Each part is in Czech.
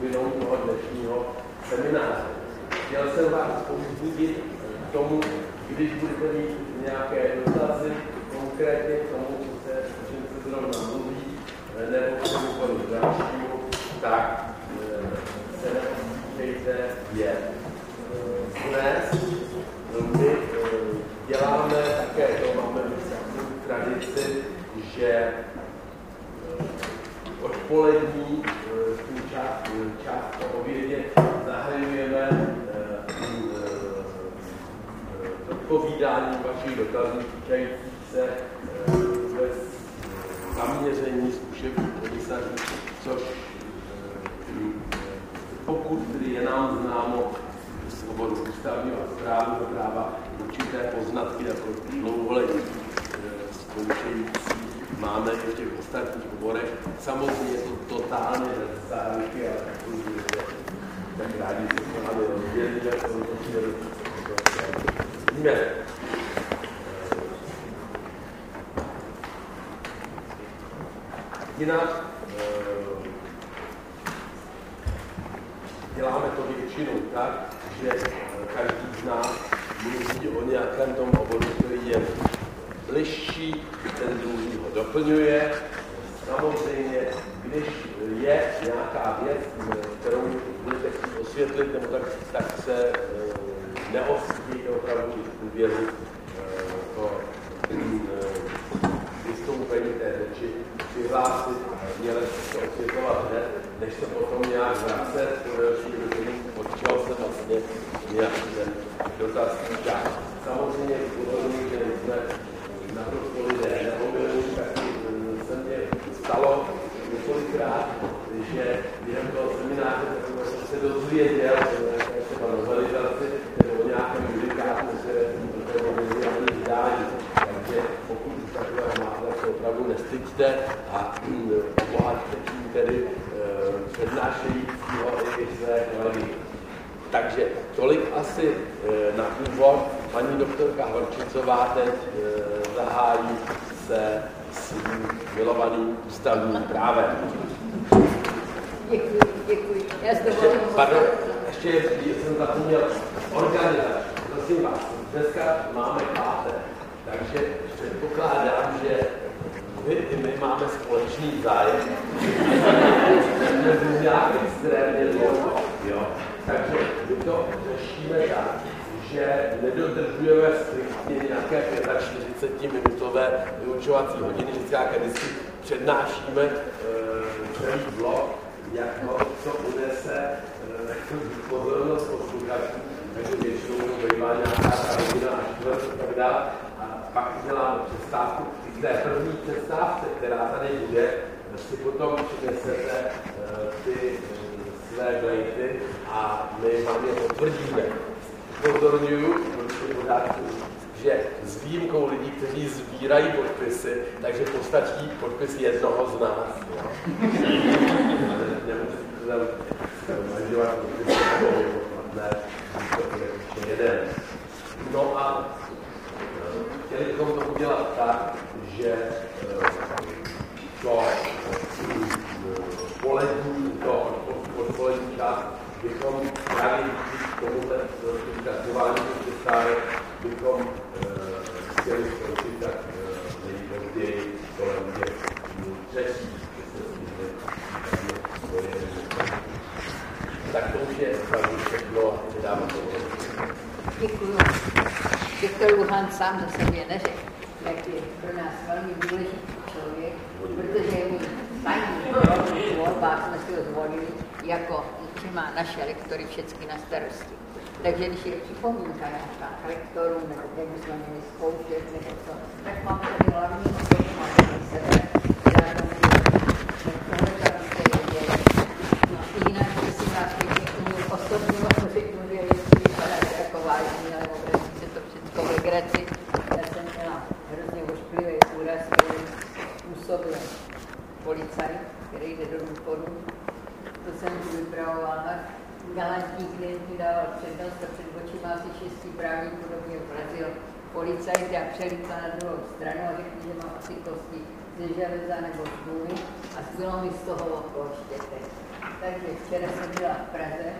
skupinou toho dnešního semináře. Chtěl jsem vás povzbudit k tomu, když budete mít nějaké dotazy konkrétně k tomu, co se, o se zrovna mluví, nebo k čemukoliv dalšímu, tak se neostříhejte je. Dnes my děláme také, to máme tradici, že odpolední část, část po obědě zahajujeme odpovídání vašich dotazů týkajících se bez zaměření zkušebních komisařů, což pokud je nám známo z oboru ústavního správního práva určité poznatky jako dlouholetí zkoušející máme v těch ostatních oborech. Samozřejmě je to totálně záruky, ale tak rádi se s vámi rozdělíme. Víme, jinak děláme to většinou tak, že každý z nás mluví o nějakém tom oboru, který je bližší, ten druhý ho doplňuje. Samozřejmě, když je nějaká věc, kterou budete chtít osvětlit, nebo tak, tak se neostí opravdu důvěru to vystoupení té řeči přihlásit, měli se to osvětlovat hned, než se potom nějak vracet po další hodinu, od čeho se vlastně nějaký ten dotaz týká. Samozřejmě upozorňuji, že my jsme naprosto lidé neomilní, tak se mě stalo několikrát, že během toho semináře jsem se dozvěděl třeba novelizaci nebo o nějakém judikátu, které jsem vydání. Takže pokud takové máte, tak se opravdu nestyďte a obohaťte tím tedy přednášejícího i své kolegy. Takže tolik asi na úvod. Doktorka Horčicová teď zahájí se svým milovaným ústavním právem. Děkuji, děkuji. Já ještě, pardon, ještě jsem zapomněl organizaci. Prosím vás, dneska máme pátek, takže předpokládám, že vy i my máme společný zájem. Jsme nějak extrémně dlouho. Jo. Takže my to řešíme tak, že nedodržujeme striktně nějaké 45-minutové vyučovací hodiny, že nějaké vždycky přednášíme e, celý blok, jako co unese e, pozornost posluchačů, takže většinou to bývá nějaká hodina a čtvrt a tak dále. A pak děláme přestávku. I té první přestávce, která tady bude, si potom přinesete e, ty své glejty a my vám je potvrdíme. Pozorňuju, že s výjimkou lidí, kteří sbírají podpisy, takže postačí podpis jednoho z nás. No a chtěli bychom to udělat tak, že to polední, to odpolední část bychom právě k tomuhle zpracování přestávek bychom chtěli skončit tak nejpozději kolem těch třetí, tak to už je opravdu všechno předávám to. Děkuji. Viktor Luhan sám za sebe neřekl, jak je pro nás velmi důležitý člověk, protože je mu paní volbách jsme si ho zvolili jako že má naše lektory všechny na starosti. Takže když je připomínka nějaká k lektorům, nebo jak bychom měli zkoušet, nebo co, tak mám tady hlavní osobu, mám tady sebe, já to No jinak, prosím vás, pěkně k tomu osobnímu řeknu, že jestli vypadáte jako vážný, ale obrací se to všechno v legraci. Já jsem policajt, který jde do důchodu. To jsem tu vypravovala. Galantní klient mi dával přednost a před očima asi šestí právníků do mě vrazil policajt a přelítla na druhou stranu a řekl, že mám asi kosti ze železa nebo z důmy a zbylo mi z toho okolo štětek. Takže včera jsem byla v Praze,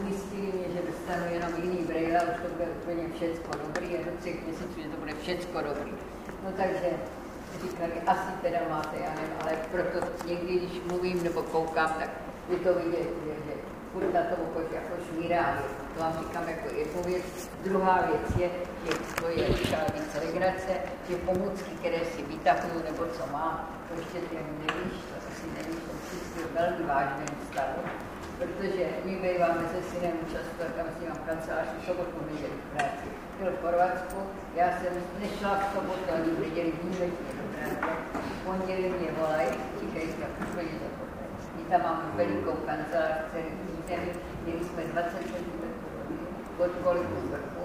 ujistili mě, že dostanu jenom jiný brejle, už to bude úplně všecko dobrý, a do třech měsíců, že to bude všecko dobrý. No takže říkali, asi teda máte, já nevím, ale proto někdy, když mluvím nebo koukám, tak je to vidět, že, že furt na tom okož jako šmírá. To vám říkám jako jednu věc. Druhá věc je, že to je třeba víc legrace, že pomůcky, které si vytahuju nebo co má, to ještě ty nevíš, to asi nevíš, to v velmi vážném stavu. Protože my býváme se synem často, tam si mám kancelář v sobotu neděli v práci. Byl v Chorvatsku, já jsem nešla v sobotu ani v neděli výjimečně do práce. V pondělí mě volají, říkají, tak úplně to tam máme velikou kancelář zemi, měli jsme 20 cm od koliku vrchu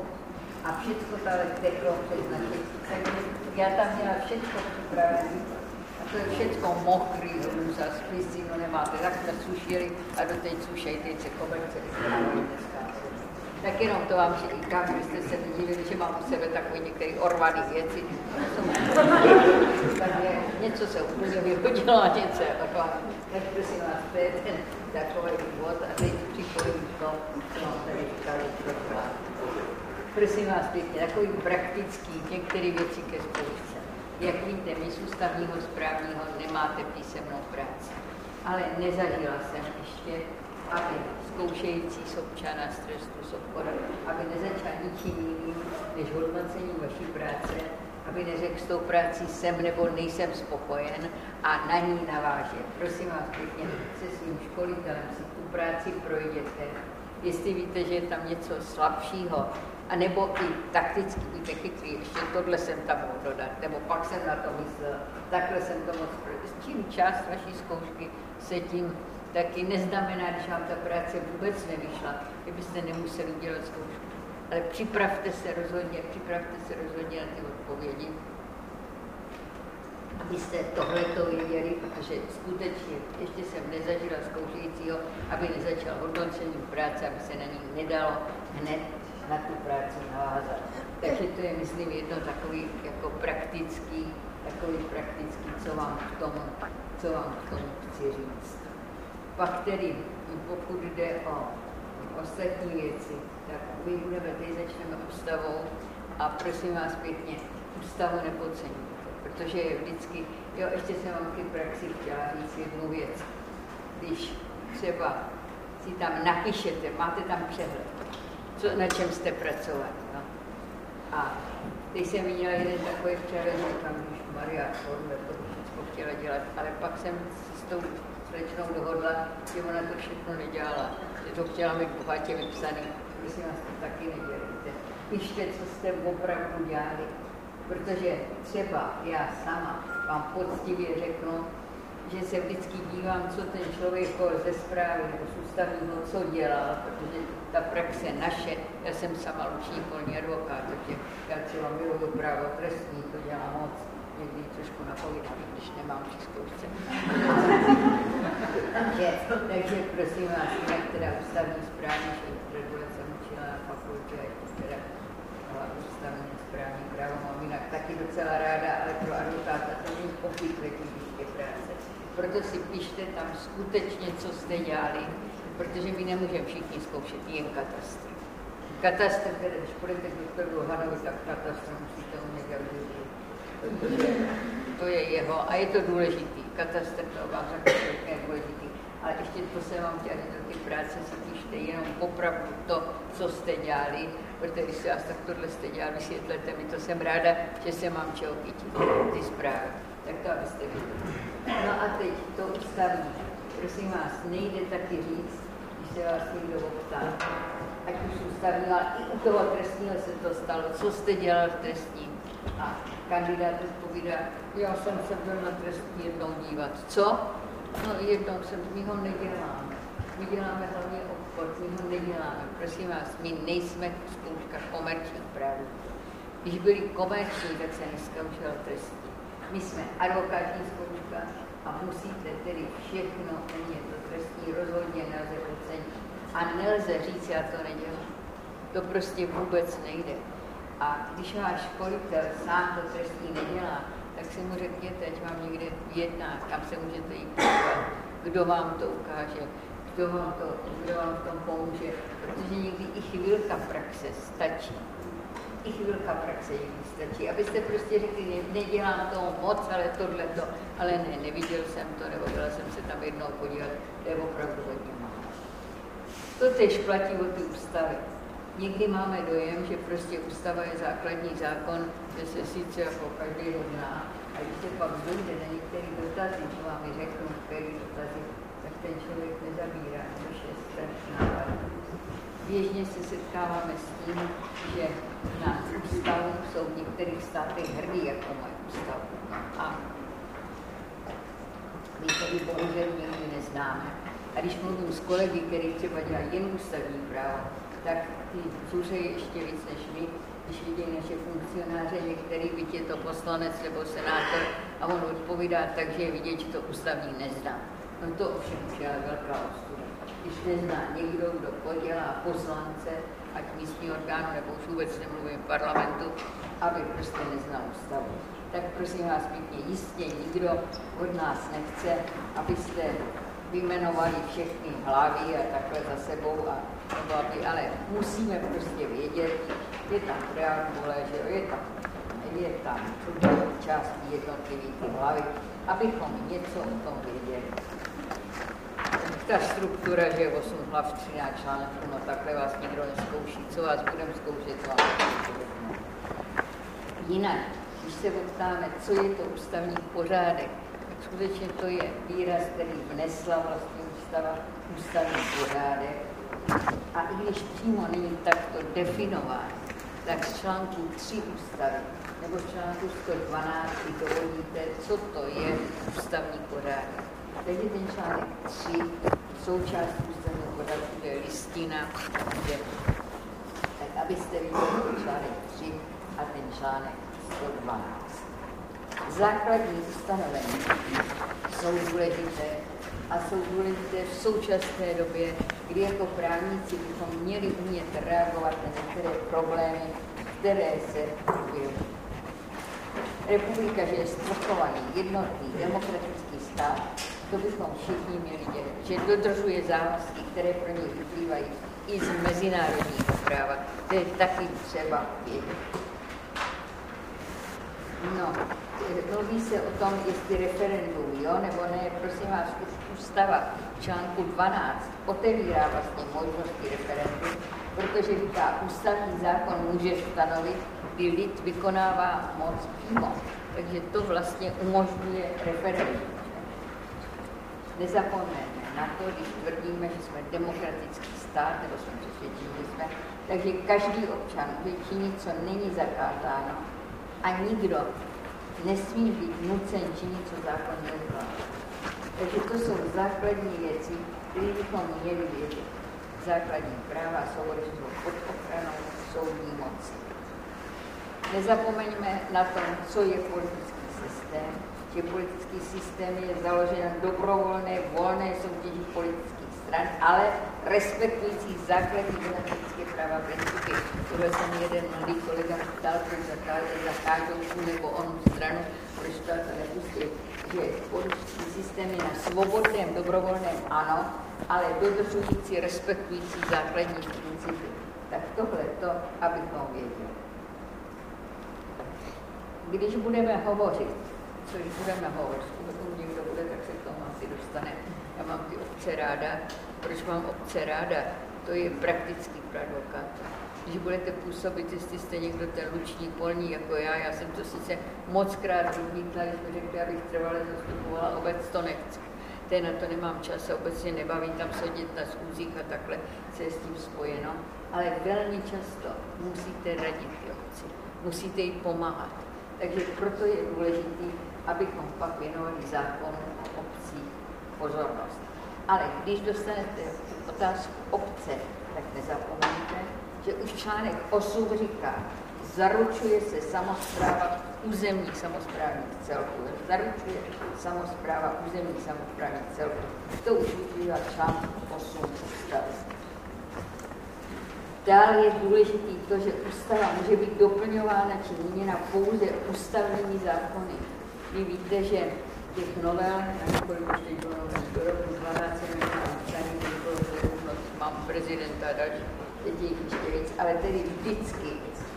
a všechno tady teklo přes naše. Takže já tam měla všechno připravené a to je všechno mokrý, hrůza, spisy, no nemáte, tak jsme sušili a do té sušej teď se koberce dneska. Tak jenom to vám říkám, kdybyste se nedivili, že mám u sebe takové některé orvaný věci. Takže něco se úplně vyhodilo a něco je orvaný. Tak prosím vás, to je ten takový důvod a teď připojím to, co vám tady říkali trochu. Prosím vás pěkně, takový praktický, některé věci ke zkoušce. Jak víte, my z ústavního správního nemáte písemnou práci, ale nezažila jsem ještě, aby zkoušející z občana z trestu z obchodu, aby nezačal ničím jiným než hodnocení vaší práce, aby neřekl s tou prací jsem nebo nejsem spokojen a na ní naváže. Prosím vás pěkně, se svým školitelem si tu práci projděte. Jestli víte, že je tam něco slabšího, a nebo i takticky buďte chytrý, ještě tohle jsem tam mohl dodat, nebo pak jsem na to myslel, takhle jsem to moc S Čím část vaší zkoušky se tím taky neznamená, když vám ta práce vůbec nevyšla, že byste nemuseli udělat zkoušku. Ale připravte se rozhodně, připravte se rozhodně na ty odpovědi, abyste tohle to věděli, protože skutečně ještě jsem nezažila zkoušejícího, aby nezačal hodnocení práce, aby se na ní nedalo hned na tu práci navázat. Takže to je, myslím, jedno takový jako praktický, takový praktický, co vám k tomu, co vám k tomu chci říct. Pak tedy, pokud jde o ostatní věci, tak my budeme, teď začneme ústavou a prosím vás pěkně, ústavu nepodceňujte, protože je vždycky, jo, ještě jsem vám k praxi chtěla říct jednu věc. Když třeba si tam napíšete, máte tam přehled, co, na čem jste pracovat. No. A teď jsem viděla jeden takový přehled, tam když Maria Korbe to chtěla dělat, ale pak jsem s tou slečnou dohodla, že ona to všechno nedělala, že to chtěla mít bohatě vypsaný. Prosím vás, to taky nedělejte. Pište, co jste opravdu dělali. Protože třeba já sama vám poctivě řeknu, že se vždycky dívám, co ten člověk ze zprávy nebo z ústavního, co dělal, protože ta praxe naše, já jsem sama luční polní advokát, takže já třeba miluju právo trestní, to dělám moc, někdy trošku napovídám, když nemám při zkoušce. takže, takže prosím vás, jinak teda ústavní správní regulace učila na fakultě, ústavní správní právo mám jinak taky docela ráda, ale pro advokáta to není obvykle těžké práce. Proto si píšte tam skutečně, co jste dělali, protože my nemůžeme všichni zkoušet jen katastr. Katastr, když půjdete k doktoru Hanovi, tak katastr musíte umět jak to je jeho a je to důležitý. Katastr to vám řekl, je důležitý. Ale ještě to se vám chtěla do ty práce si píšte jenom opravdu to, co jste dělali, protože když se vás tak tohle jste dělali, vysvětlete mi, to jsem ráda, že se mám čeho chytit, ty zprávy. Tak to abyste viděli. No a teď to ústavní. Prosím vás, nejde taky říct, když se vás někdo optá, ať už ústavní, ale i u toho trestního se to stalo, co jste dělal v trestním. A kandidát odpovídá, já jsem se byl na trestní jednou dívat. Co? No jednou jsem, my ho neděláme. My děláme hlavně obchod, my ho neděláme. Prosím vás, my nejsme zkouška komerčních právníků. Když byli komerční, tak se neskoušel trestní. My jsme advokátní zkouška a musíte tedy všechno umět. To trestní rozhodně nelze ocenit. A nelze říct, já to nedělám. To prostě vůbec nejde. A když váš školitel sám to trestní nedělá, tak si mu řekněte, ať vám někde jedná, kam se můžete jít podívat, kdo vám to ukáže, kdo vám, to, kdo vám v tom pomůže, protože někdy i chvilka praxe stačí. I chvilka praxe někdy stačí, abyste prostě řekli, ne, nedělám toho moc, ale tohle to, ale ne, neviděl jsem to, nebo byla jsem se tam jednou podívat, to je opravdu hodně málo. To tež platí o ty ústavy. Někdy máme dojem, že prostě ústava je základní zákon, že se sice jako každý ho zná, a když se pak dojde na některé dotazy, co vám řeknu, který dotazy, tak ten člověk nezabírá, což je strašná Běžně se setkáváme s tím, že na ústavu jsou v některých státech hrdí, jako moje ústavu. A my tedy bohužel nikdy neznáme. A když mluvím s kolegy, který třeba dělají jen ústavní právo, tak ty zuřejí ještě víc než my, když vidí naše funkcionáře, některý byť je to poslanec nebo senátor a on odpovídá tak, že je vidět, že to ústavní nezná. No to ovšem už je velká ostuda. Když nezná někdo, kdo podělá poslance, ať místní orgánu, nebo už vůbec nemluvím parlamentu, aby prostě neznal ústavu. Tak prosím vás pěkně, jistě nikdo od nás nechce, abyste vyjmenovali všechny hlavy a takhle za sebou a hlavy, ale musíme prostě vědět, je tam preambule, že je tam, je tam částí jednotlivých hlavy, abychom něco o tom věděli. Ta struktura, že je 8 hlav, 13 článků, no takhle vás nikdo neskouší, co vás budeme zkoušet, co vás Jinak, když se optáme, co je to ústavní pořádek, skutečně to je výraz, který vnesla vlastně ústava, ústavní pořádek. A i když přímo není takto definován, tak z článku 3 ústavy nebo článku 112 si dovolíte, co to je ústavní pořádek. Takže ten článek 3, součást ústavního pořádku, je listina, že, tak abyste viděli ten článek 3 a ten článek 112 základní ustanovení jsou důležité a jsou důležité v současné době, kdy jako právníci bychom měli umět reagovat na některé problémy, které se objevují. Republika, že je svrchovaný, jednotný, demokratický stát, to bychom všichni měli dělat, že dodržuje závazky, které pro něj vyplývají i z mezinárodního práva. To je taky třeba vědět. No, mluví se o tom, jestli referendum, jo, nebo ne, prosím vás, už ústava v článku 12 otevírá vlastně možnosti referendum, protože říká, ústavní zákon může stanovit, kdy lid vykonává moc přímo. Takže to vlastně umožňuje referendum. Nezapomeňme na to, když tvrdíme, že jsme demokratický stát, nebo jsme přesvědčeni, že jsme, takže každý občan může činit, co není zakázáno, a nikdo nesmí být nucen činit, co zákon neukládá. Takže to jsou základní věci, které bychom měli vědět. Základní práva jsou pod ochranou soudní moci. Nezapomeňme na to, co je politický systém, že politický systém je založen na dobrovolné, volné soutěži politických stran, ale respektující základní demokratické práva principy. Tohle jsem jeden mladý kolega ptal, proč zakážou tu nebo onu stranu, proč to nepustí. Že politický systém je na svobodném, dobrovolném ano, ale dodržující, respektující základní principy. Tak tohle to, abychom věděli. Když budeme hovořit, což budeme hovořit, pokud někdo bude, tak se k tomu asi dostane já mám ty obce ráda. Proč mám obce ráda? To je praktický pro advokáta. Když budete působit, jestli jste někdo ten luční polní jako já, já jsem to sice moc krát odmítla, když mi řekli, abych trvale zastupovala obec, to nechci. Té na to nemám čas, obecně nebavím tam sedět na schůzích a takhle se je s tím spojeno. Ale velmi často musíte radit ty obci, musíte jí pomáhat. Takže proto je důležité, abychom pak věnovali zákon obcí pozornost. Ale když dostanete otázku obce, tak nezapomeňte, že už článek 8 říká, zaručuje se samozpráva územních samozprávních celků. Zaručuje samozpráva územních samozprávních celků. To už vyplývá článku 8 ústavy. Dále je důležité to, že ústava může být doplňována či měněna pouze ústavními zákony. Vy víte, že těch novel, kolik už teď bylo do roku 12, mám prezidenta a další, teď ještě víc, ale tedy vždycky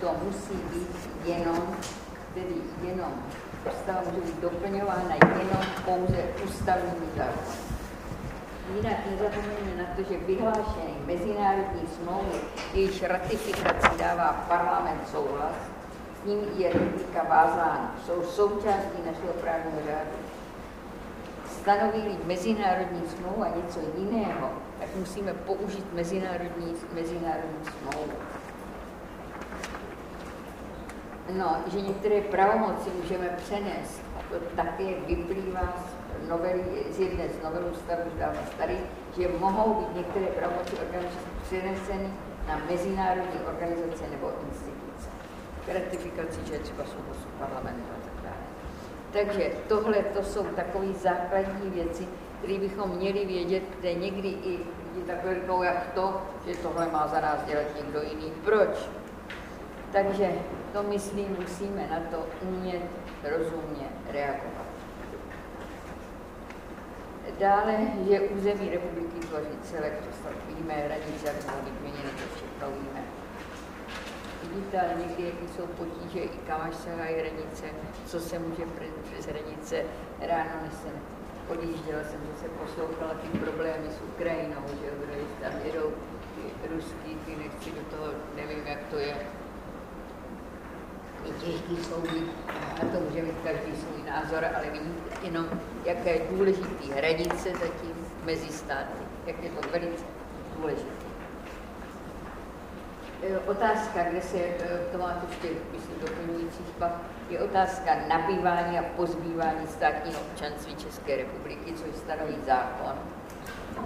to musí být jenom, tedy jenom, ústava může být doplňována jenom pouze ústavními zákony. Jinak nezapomeňme na to, že vyhlášení mezinárodní smlouvy, jejíž ratifikaci dává parlament souhlas, s ním je republika vázána, jsou součástí našeho právního řádu. Stanoví mezinárodní smlouva něco jiného, tak musíme použít mezinárodní, mezinárodní smlouvu. No, že některé pravomoci můžeme přenést, to také vyplývá z, novely, z jedné z novel ústavu starý, že mohou být některé pravomoci organizace přeneseny na mezinárodní organizace nebo instituce. K ratifikaci, že třeba souhlasu parlamentu a tak dále. Takže tohle to jsou takové základní věci, které bychom měli vědět, kde někdy i lidi takhle říkou, jak to, že tohle má za nás dělat někdo jiný. Proč? Takže to myslím, musíme na to umět rozumně reagovat. Dále, že území republiky tvoří celek, to snad víme, hranice, jak mohou být měněny, to všechno víme. Vidíte, ale někdy, jaký jsou potíže, i kam až sahají hranice, co se může přes hranice. Ráno, než jsem odjížděla, jsem zase poslouchala ty problémy s Ukrajinou, že jo, tam jedou ty ruský, ty nechci do toho, nevím, jak to je, i těžký soudy, a to může mít každý svůj názor, ale vidíte jenom, jaké je důležitý hranice zatím mezi státy, jak je to velice důležité. E, otázka, kde se, e, to má ještě myslím, doplňující pak, je otázka nabývání a pozbývání státního občanství České republiky, což stanoví zákon.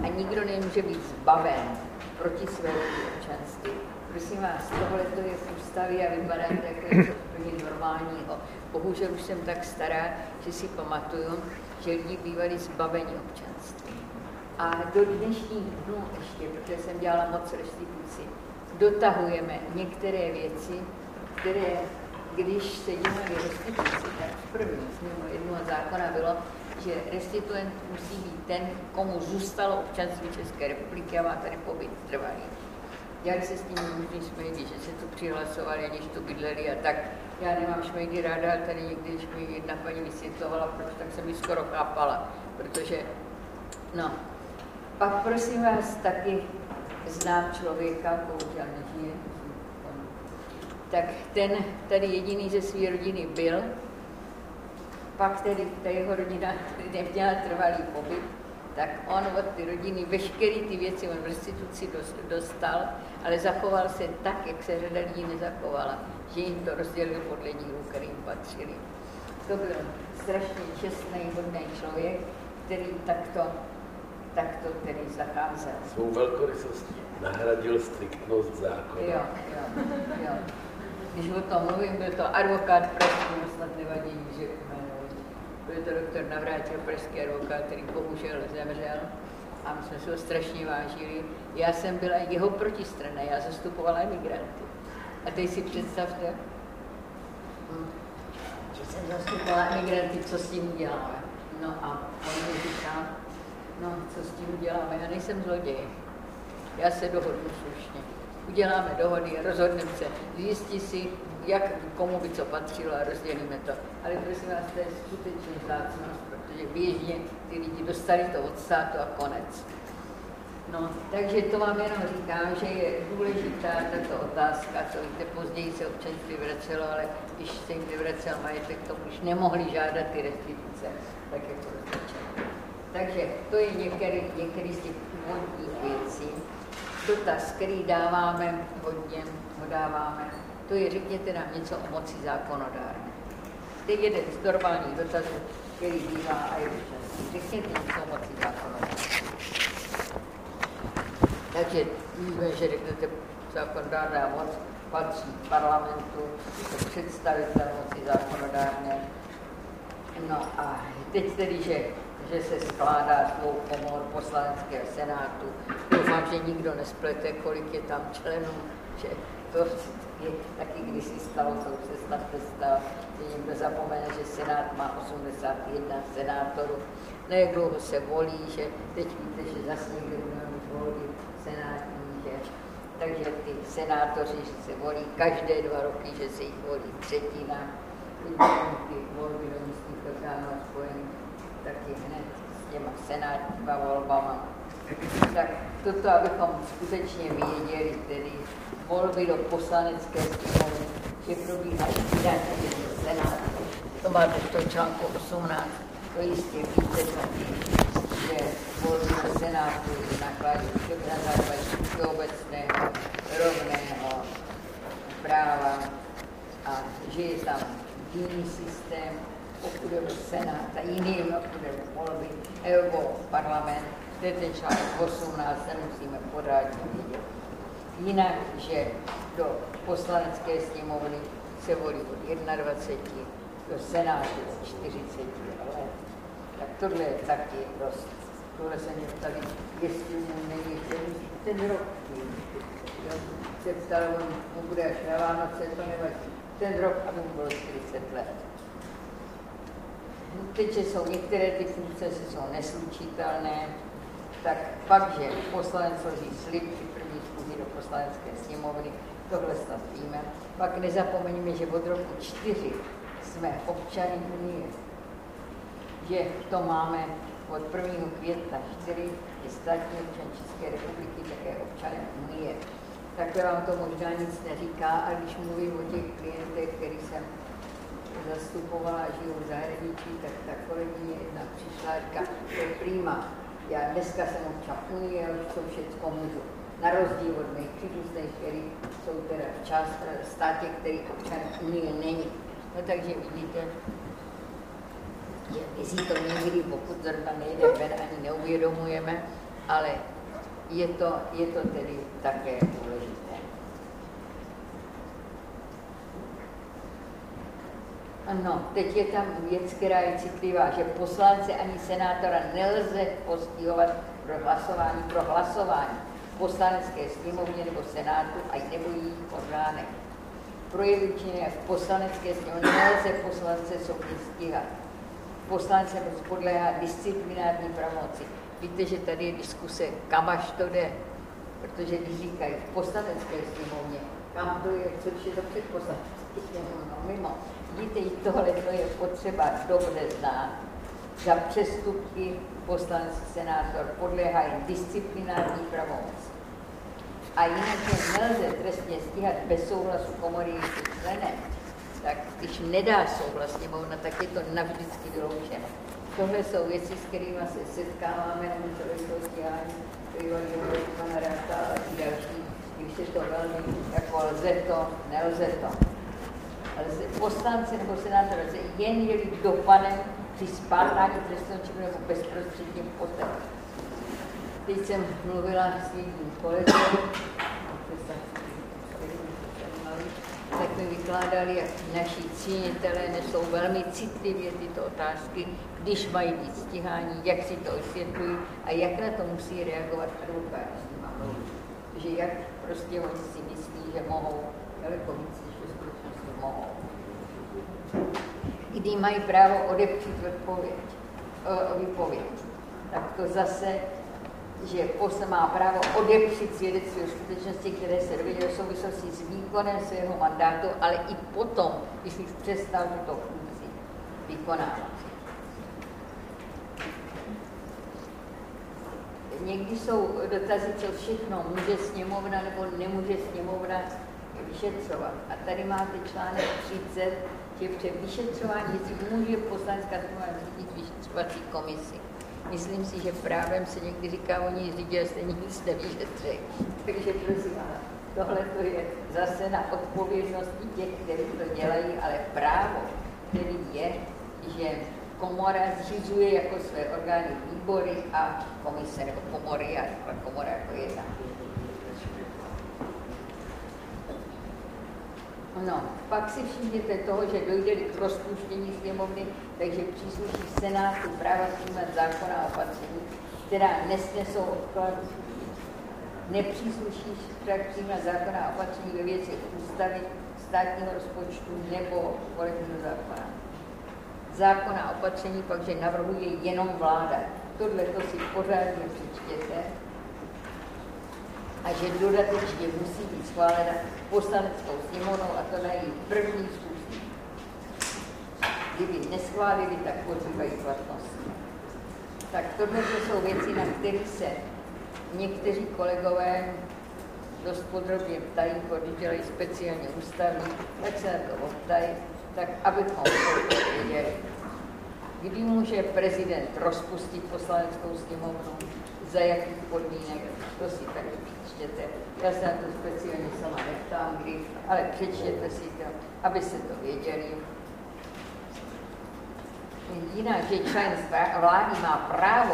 A nikdo nemůže být zbaven proti svému občanství prosím vás, tohle to je v ústavě a vypadá to jako úplně normálního. Bohužel už jsem tak stará, že si pamatuju, že lidi bývali zbaveni občanství. A do dnešních dnů ještě, protože jsem dělala moc restituci, dotahujeme některé věci, které, když se dělali restituci, tak v první z jednoho zákona bylo, že restituent musí být ten, komu zůstalo občanství České republiky a má tady pobyt trvalý dělali se s tím různý šmejdy, že se tu přihlasovali, když tu bydleli a tak. Já nemám šmejdy ráda, ale tady někdy, když mi jedna paní vysvětlovala, proč, tak jsem mi skoro chápala, protože, no. Pak prosím vás, taky znám člověka, bohužel nežije, tak ten tady jediný ze své rodiny byl, pak tedy ta jeho rodina neměla trvalý pobyt, tak on od ty rodiny veškeré ty věci on v restituci dostal, ale zachoval se tak, jak se řada lidí nezachovala, že jim to rozdělil podle dílů, kterým patřili. To byl strašně čestný, hodný člověk, který takto, takto tedy zacházel. Svou velkorysostí nahradil striktnost zákona. Jo, jo, jo. Když o tom mluvím, byl to advokát pražský, snad nevadí, že byl to doktor Navrátil, pražský advokát, který bohužel zemřel a my jsme se ho strašně vážili. Já jsem byla jeho protistrana, já zastupovala emigranty. A teď si představte, že jsem zastupovala emigranty, co s tím uděláme. No a on mi říká, no co s tím uděláme, já nejsem zloděj. Já se dohodnu slušně. Uděláme dohody, rozhodneme se, zjistí si, jak komu by co patřilo a rozdělíme to. Ale prosím vás, to je skutečně vzácnost, protože běžně ty lidi dostali to od státu a konec. No, takže to vám jenom říkám, že je důležitá tato otázka, co víte, později se občanství vracelo, ale když se jim vyvracel majetek, to už nemohli žádat ty restituce, tak jako rozličeno. Takže to je některý, některý z těch původních věcí. Dotaz, který dáváme hodně, ho dáváme to je, řekněte nám něco o moci zákonodárné. To je jeden z normálních dotazů, který bývá a je účastný. Řekněte něco o moci zákonodárné. Takže víme, že řeknete zákonodárná moc, patří parlamentu, představitel moci zákonodárné. No a teď tedy, že, že se skládá svou komor poslaneckého senátu, doufám, že nikdo nesplete, kolik je tam členů, že to je taky kdysi stalo, už se snad přestalo, že někdo zapomene, že Senát má 81 senátorů. Jak dlouho se volí, že teď víte, že zase někdo mít volby senátní, že takže ty senátoři se volí každé dva roky, že se jich volí třetina, ty volby do místních orgánů spojený taky hned s těma senátníma volbama. Tak toto, abychom skutečně věděli, tedy volby do poslanecké sněmovny, že probíhají vydání senátu. To máte v tom článku 18, to jistě víte taky, že volby do senátu nakladí na základě všeobecného, rovného práva a že je tam jiný systém, pokud je senát a jiný, pokud je volby nebo parlament, to je ten článek 18, musíme pořádně vidět. Jinak, že do poslanecké sněmovny se volí od 21, do senátu od 40 let. Tak tohle je taky dost. Tohle se mě ptali, jestli mu není ten, ten rok. Jo, se ptal, on bude až na Vánoce, to nevadí. Ten rok, aby mu bylo 40 let. Teď, jsou některé ty funkce, jsou neslučitelné, tak pak, že poslanec složí slib při první schůzi do poslanecké sněmovny, tohle snad víme. Pak nezapomeňme, že od roku čtyři jsme občany Unie, že to máme od 1. května 4 je státní občan České republiky, také občanem Unie. Tak vám to možná nic neříká, a když mluvím o těch klientech, který jsem zastupovala žiju v zahraničí, tak ta kolegyně jedna přišla a říká, to je prýma, já dneska jsem občan Unie, už to všechno můžu. Na rozdíl od mých příbuzných, který jsou teda v část, státě, který občan Unie není. No takže vidíte, že my si to někdy, pokud zrovna nejde ven, ani neuvědomujeme, ale je to, je to tedy také Ano, teď je tam věc, která je citlivá, že poslance ani senátora nelze postihovat pro hlasování, pro hlasování v poslanecké sněmovně nebo senátu a nebo jejich orgánech. Projevy činy v poslanecké sněmovně nelze poslance soudně stíhat. Poslance podléhá disciplinární pravomoci. Víte, že tady je diskuse, kam až to jde, protože když říkají v poslanecké sněmovně, kam to je, což je to před poslanecké sněmovnou, no, mimo Vidíte, tohle to je potřeba dobře znát. Za přestupky poslanec senátor podléhají disciplinární pravomoci. A jinak je nelze trestně stíhat bez souhlasu komory členem, tak když nedá souhlas sněmovna, tak je to navždycky vyloučeno. Tohle jsou věci, s kterými se setkáváme na to stíhání, bývalého pana Ráta a další, když je to velmi, jako lze to, nelze to poslanci nebo senátor se jen jeli dopadem při spáchání trestného činu nebo bezprostředním poté. Teď jsem mluvila s jedním kolegou, tak mi vykládali, jak naši cínitelé nesou velmi citlivě tyto otázky, když mají být stíhání, jak si to osvětlují a jak na to musí reagovat advokát Že jak prostě oni si myslí, že mohou daleko víc. Kdy mají právo odepřít odpověď, o, výpověď. Tak to zase, že posle má právo odepřít svědectví o skutečnosti, které se dověděl v souvislosti s výkonem svého mandátu, ale i potom, když už přestal tuto funkci vykonávat. Někdy jsou dotazy, co všechno může sněmovna nebo nemůže sněmovna vyšetřovat. A tady máte článek 30, že před vyšetřování, jestli může poslanecká sněmovna řídit vyšetřovací komisi. Myslím si, že právem se někdy říká, oni řídí, stejně nic nevyšetří. Takže prosím vás, tohle to je zase na odpovědnosti těch, kteří to dělají, ale právo, který je, že komora zřizuje jako své orgány výbory a komise, nebo komory, a komora jako jedna. No, pak si všimněte toho, že dojde k rozpuštění sněmovny, takže přísluší Senátu práva přijímat zákona a opatření, která nesnesou odklad. Nepřísluší však přijímat zákona a opatření ve věci ústavy, státního rozpočtu nebo volebního zákona. Zákona a opatření pak, že navrhuje jenom vláda. Tohle to si pořádně přečtěte a že dodatečně musí být schválena poslaneckou sněmovnou a to na její první schůzce. Kdyby neschválili, tak pozývají platnost. Tak tohle jsou věci, na které se někteří kolegové dost podrobně ptají, když dělají speciálně ústavní, tak se na to optají, tak abychom to věděli. Kdy může prezident rozpustit poslaneckou sněmovnu, za jakých podmínek, to si taky přečtěte. Já se na to speciálně sama neptám, kdy, ale přečtěte si to, aby se to věděli. Jinak, že člen vlády má právo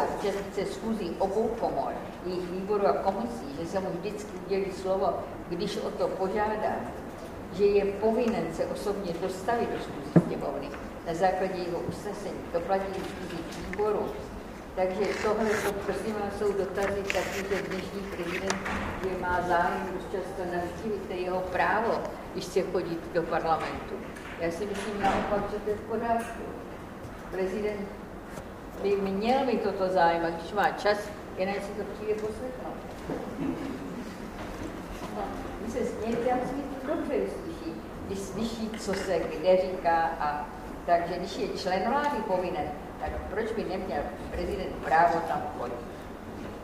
se schůzí obou komor, jejich výboru a komisí, že se mu vždycky udělí slovo, když o to požádá, že je povinen se osobně dostavit do schůzí sněmovny na základě jeho usnesení, to platí výboru, takže tohle to, prosím vás, jsou dotazy taky, že dnešní prezident je má zájem dost často navštívit, to je jeho právo, když chce chodit do parlamentu. Já si myslím naopak, že to je v pořádku. Prezident by měl mít toto zájem a když má čas, jen si to přijde poslechnout. No, vy se smějete, já si dobře slyší, když slyší, co se kde říká a takže když je člen vlády povinen, tak proč by neměl prezident právo tam chodit?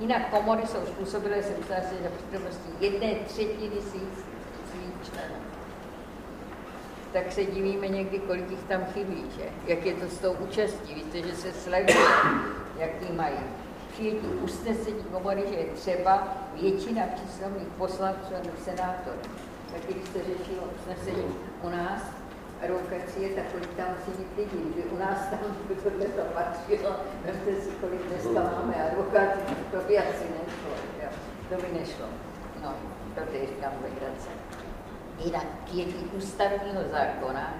Jinak komory jsou způsobilé se se za přítomnosti jedné třetiny svých, svých členů. Tak se divíme někdy, kolik jich tam chybí, že? Jak je to s tou účastí? Víte, že se sleduje, jaký mají. Přijetí usnesení komory, že je třeba většina příslovných poslanců a senátorů. Tak když se řešilo usnesení u nás, advokacie, tak kolik tam si mít lidí. Kdyby u nás tam tohle to patřilo, vemte si, kolik dneska máme advokátů, to by asi nešlo. Jo. To by nešlo. No, to teď říkám legrace. Jinak přijetí ústavního zákona,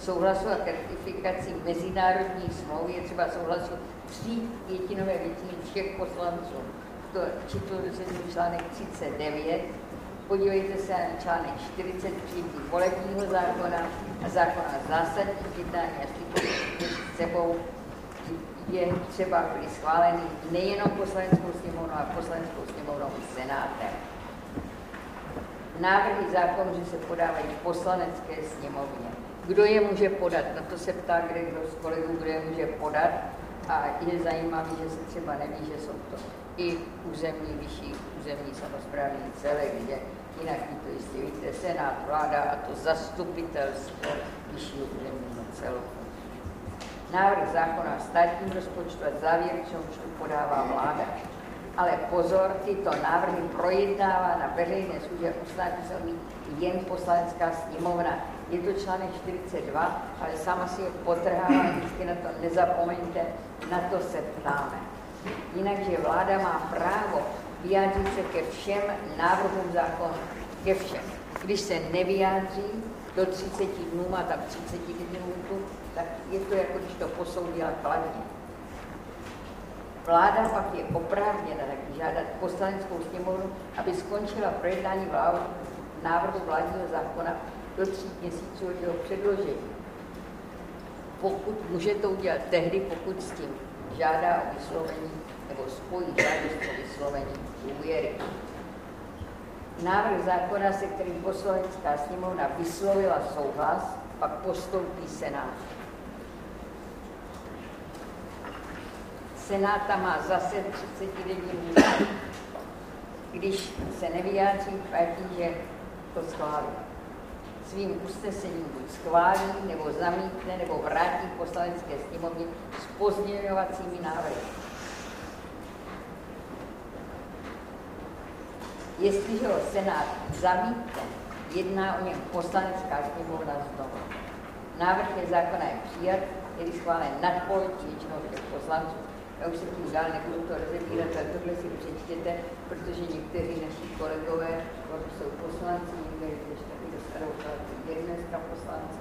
souhlasu a ratifikací mezinárodních smluv je třeba souhlasu tří pětinové většiny všech poslanců. To četl článek 39, podívejte se na článek 43 volebního zákona, zákona zásadní vydání a sebou je třeba byly schváleny nejenom poslaneckou sněmovnou, ale poslaneckou sněmovnou i senátem. Návrhy zákonů, že se podávají v poslanecké sněmovně. Kdo je může podat? Na to se ptá kde kdo z kolegů, kdo je může podat. A je zajímavé, že se třeba neví, že jsou to i územní, vyšší územní samozprávní celé, kde jinak vy to jistě víte, senát, vláda a to zastupitelstvo vyššího územního celku. Návrh zákona o státním rozpočtu a závěrečnou účtu podává vláda. Ale pozor, tyto návrhy projednává na veřejné službě usnášení jen poslanecká sněmovna. Je to článek 42, ale sama si ho potrhává, vždycky na to nezapomeňte, na to se ptáme. Jinak, že vláda má právo vyjádřit se ke všem návrhům zákonu, ke všem. Když se nevyjádří do 30 dnů, má tam 30 dnů, tak je to jako když to posoudila kladně. Vláda pak je oprávněna taky žádat poslaneckou sněmovnu, aby skončila projednání vládu, návrhu vládního zákona do tří měsíců od jeho předložení. Pokud může to udělat tehdy, pokud s tím žádá o vyslovení nebo spojí žádost o vyslovení důvěry. Návrh zákona, se kterým poslanecká sněmovna vyslovila souhlas, pak postoupí Senát. Senáta má zase 30 denní Když se nevyjádří, platí, že to schválí. Svým usnesením buď schválí, nebo zamítne, nebo vrátí poslanecké sněmovně s pozměňovacími návrhy. Jestliže ho Senát zamítne, jedná o něm poslanecká sněmovna znovu. Návrh je zákona je přijat, je schválen nadpoloviční většinou těch poslanců. Já už se tím dál nebudu to rozebírat, ale tohle si přečtěte, protože někteří naši kolegové jsou poslanci, někteří ještě taky dostanou je dneska poslance,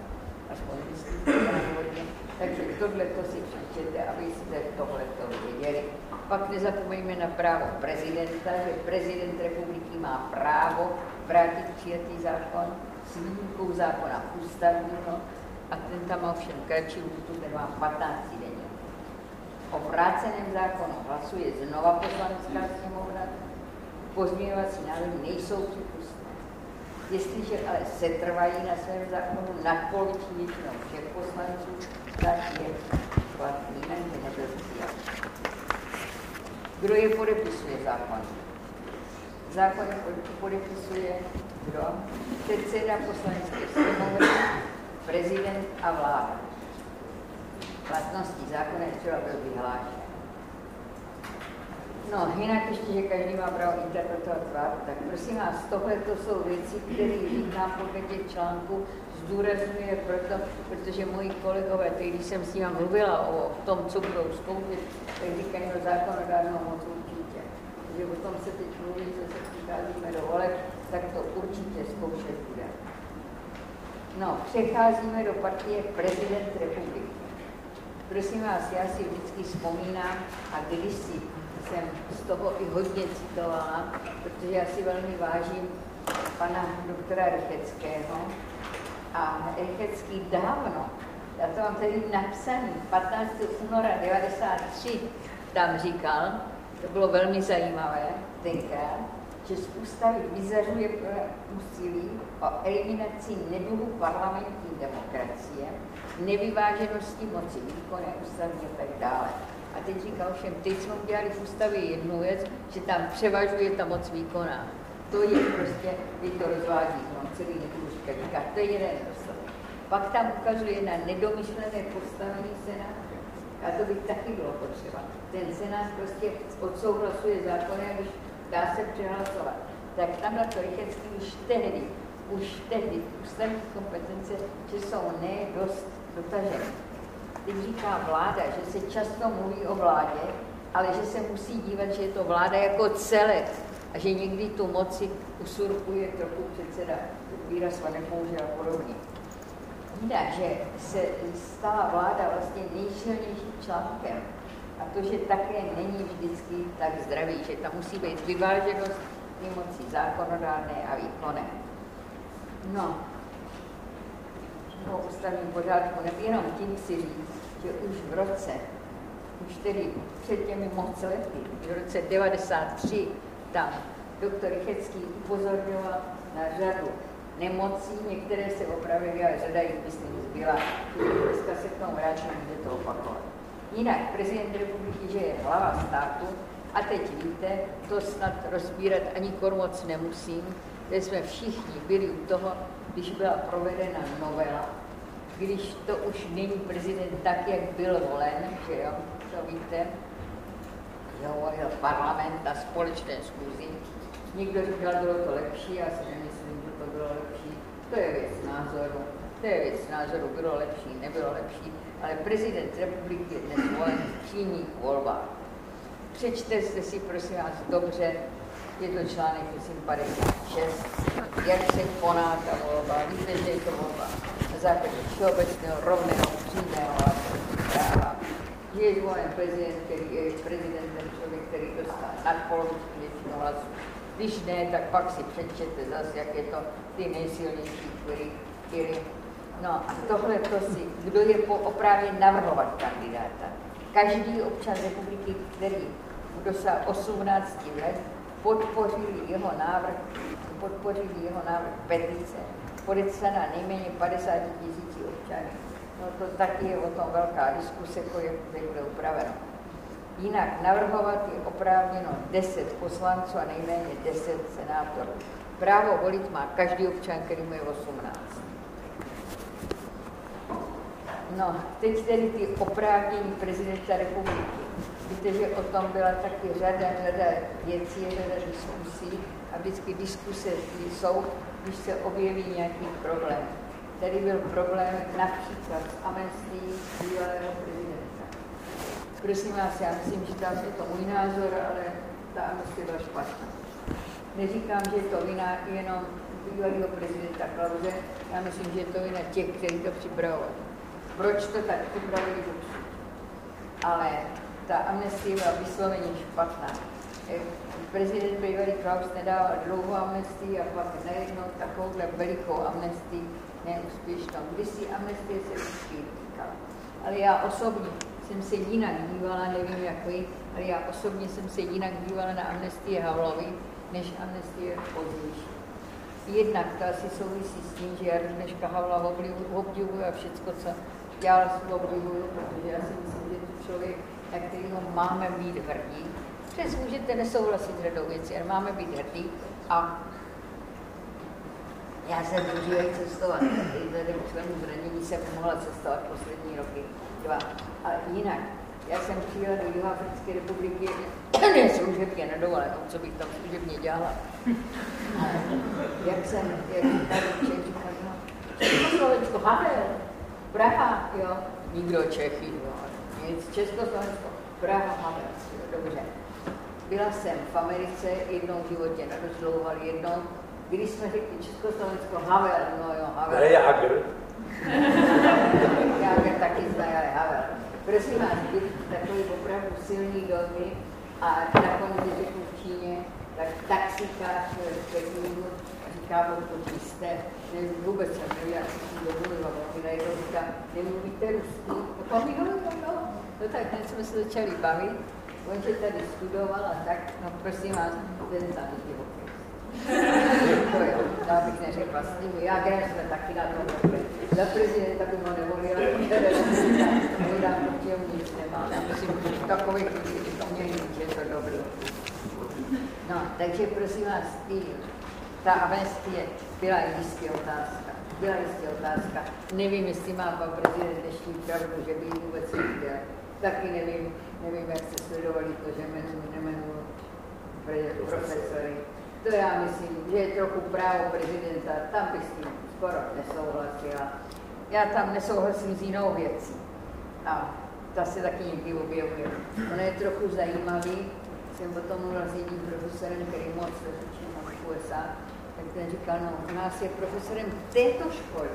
myslíte hodně. Takže tohle to si přečtěte, abyste tohle to věděli. Pak nezapomeňme na právo prezidenta, že prezident republiky má právo vrátit přijatý zákon s výjimkou zákona ústavního a ten tam má ovšem kratší lhůtu, ten má 15 denní. O vráceném zákonu hlasuje znova poslanecká sněmovna, pozměňovací návrhy nejsou. Jestliže ale se trvají na svém zákonu nadpoloviční většinou všech poslanců, tak je platný, že nebyl přijat. Kdo je podepisuje zákon? Zákon podepisuje kdo? Předseda poslanecké sněmovny, prezident a vláda. Platností zákona je třeba byl vyhlášen. No, jinak ještě, že každý má právo interpretovat právo, tak prosím vás, tohle to jsou věci, které říkám podle těch článků, zdůrazňuje proto, protože moji kolegové, teď když jsem s ním mluvila o tom, co budou zkoušet, tak říkají no zákonodárnou moc určitě. Že o tom se teď mluví, že se přicházíme do voleb, tak to určitě zkoušet bude. No, přecházíme do partie prezident republiky. Prosím vás, já si vždycky vzpomínám a když si jsem z toho i hodně citovala, protože já si velmi vážím pana doktora Rycheckého. A Rychecký dávno, já to mám tady napsaný, 15. února 93, tam říkal, to bylo velmi zajímavé tenkrát, že z ústavy vyzařuje úsilí o eliminaci neduhu parlamentní demokracie, nevyváženosti moci výkonné ústavní a tak dále. A teď říkal všem, teď jsme udělali v ústavě jednu věc, že tam převažuje ta moc výkonná. To je prostě, vy to rozvádí, no, celý nebudu říká, to je jeden dostatek. Pak tam ukazuje na nedomyšlené postavení Senátu. A to by taky bylo potřeba. Ten Senát prostě odsouhlasuje zákony, když dá se přehlasovat. Tak tam na to Rychecký už tehdy, už tehdy ústavní kompetence, že jsou ne dotažené teď říká vláda, že se často mluví o vládě, ale že se musí dívat, že je to vláda jako celek a že někdy tu moci usurpuje trochu předseda, výraz nepoužil a podobně. Jinak, že se stala vláda vlastně nejsilnějším článkem a to, že také není vždycky tak zdravý, že tam musí být vyváženost mocí zákonodárné a výkonné. No, o ústavním pořádku, jenom tím si říct, že už v roce, už tedy před těmi moc lety, v roce 93, tam doktor Rychecký upozorňoval na řadu nemocí, některé se opravily, ale řada jich myslím zbyla. Dneska se k tomu že to opakovat. Jinak prezident republiky, že je hlava státu, a teď víte, to snad rozbírat ani moc nemusím, kde jsme všichni byli u toho, když byla provedena novela když to už není prezident tak, jak byl volen, že jo, to víte, že hovoril parlament na společné schůzi. Někdo říkal, bylo to lepší, já si nemyslím, že to bylo lepší. To je věc názoru. To je věc názoru, bylo lepší, nebylo lepší. Ale prezident republiky je dnes volen v přímých volbách. Přečte si prosím vás dobře, je to článek, myslím, 56, jak se koná ta volba. Víte, že je to volba základě všeobecného, rovného, přímého práva. Že je zvolen prezident, který je prezidentem člověk, který dostal nadpoloviční většinu hlasů. Když ne, tak pak si přečtěte zase, jak je to ty nejsilnější, který, který No a tohle to si, kdo je po oprávě navrhovat kandidáta. Každý občan republiky, který dosáhl 18 let, podpořil jeho návrh, podpořil jeho návrh petice podepsaná nejméně 50 tisíci občanů. No to taky je o tom velká diskuse, jak bude upraveno. Jinak navrhovat je oprávněno 10 poslanců a nejméně 10 senátorů. Právo volit má každý občan, který mu je 18. No, teď tedy ty oprávnění prezidenta republiky. Víte, že o tom byla taky řada, řada věcí, řada diskusí a vždycky diskuse jsou když se objeví nějaký problém. Tady byl problém například s amnestí bývalého prezidenta. Prosím vás, já myslím, že tam je to můj názor, ale ta amnestie byla špatná. Neříkám, že je to vina jenom bývalého prezidenta Klauze. Já myslím, že to je na těch, kteří to připravovali. Proč to tak připravili? Ale ta amnestie byla vysloveně špatná. Eh, prezident bývalý Klaus nedával dlouhou amnestii a pak najednou takovouhle velikou amnestii neúspěšnou. Kdysi amnestie se vždycky týkala. Ale já osobně jsem se jinak dívala, nevím jak vy, ale já osobně jsem se jinak dívala na amnestie Havlovi, než amnestie pozdější. Jednak to asi souvisí s tím, že já dneška Havla obdivuju a všecko, co dělal, obdivuju, protože já si myslím, že to člověk, na kterého máme být hrdí, přes můžete nesouhlasit s řadou věcí, ale máme být hrdí. A já jsem užívají cestovat, i vzhledem k svému zranění jsem mohla cestovat poslední roky, dva. A jinak, já jsem přijela do Jihoafrické republiky. Ne služebně na dovolenou, co bych tam služebně dělala. A jak jsem, jak tady Čech říkal, no, Československo, Havel, Praha, jo, nikdo Čechy, jo, nic, Československo, Praha, Havel, dobře. Byla jsem v Americe jednou v životě na dost jednou, když jsme řekli Československo, Havel, no jo, Havel. Ne Jager. Jager taky zná, ale Havel. Prosím vás, byli takový opravdu silný domy a nakonec řeknu v Číně, tak taxikář v Pekingu říká, pokud jste, nevím, vůbec jsem nevěděl, jak jsem domluvila, mi najednou říká, nemluvíte rusky, no pan mi no, no, no tak hned jsme se začali bavit, on že tady studoval a tak, no prosím vás, ten tam to jo, já bych neřekla s tím, já když jsme taky na tom Za prezidenta by ho nevolila, já proti němu nic nemám. Já myslím, že takových lidí to měli mít, že to dobrý. No, takže prosím vás, tý, ta amnestie byla jistě otázka. Byla jistě otázka. Nevím, jestli má pan prezident dnešní pravdu, že by ji vůbec neviděl. Taky nevím, nevím, jak se sledovali to, že jmenuji, nemenuji profesory to já myslím, že je trochu právo prezidenta, tam bych s tím skoro nesouhlasila. Já tam nesouhlasím s jinou věcí. A ta se taky někdy objevuje. Ono je trochu zajímavý, jsem potom mluvila s jedním profesorem, který moc učil v USA, tak ten říkal, no, u nás je profesorem této školy,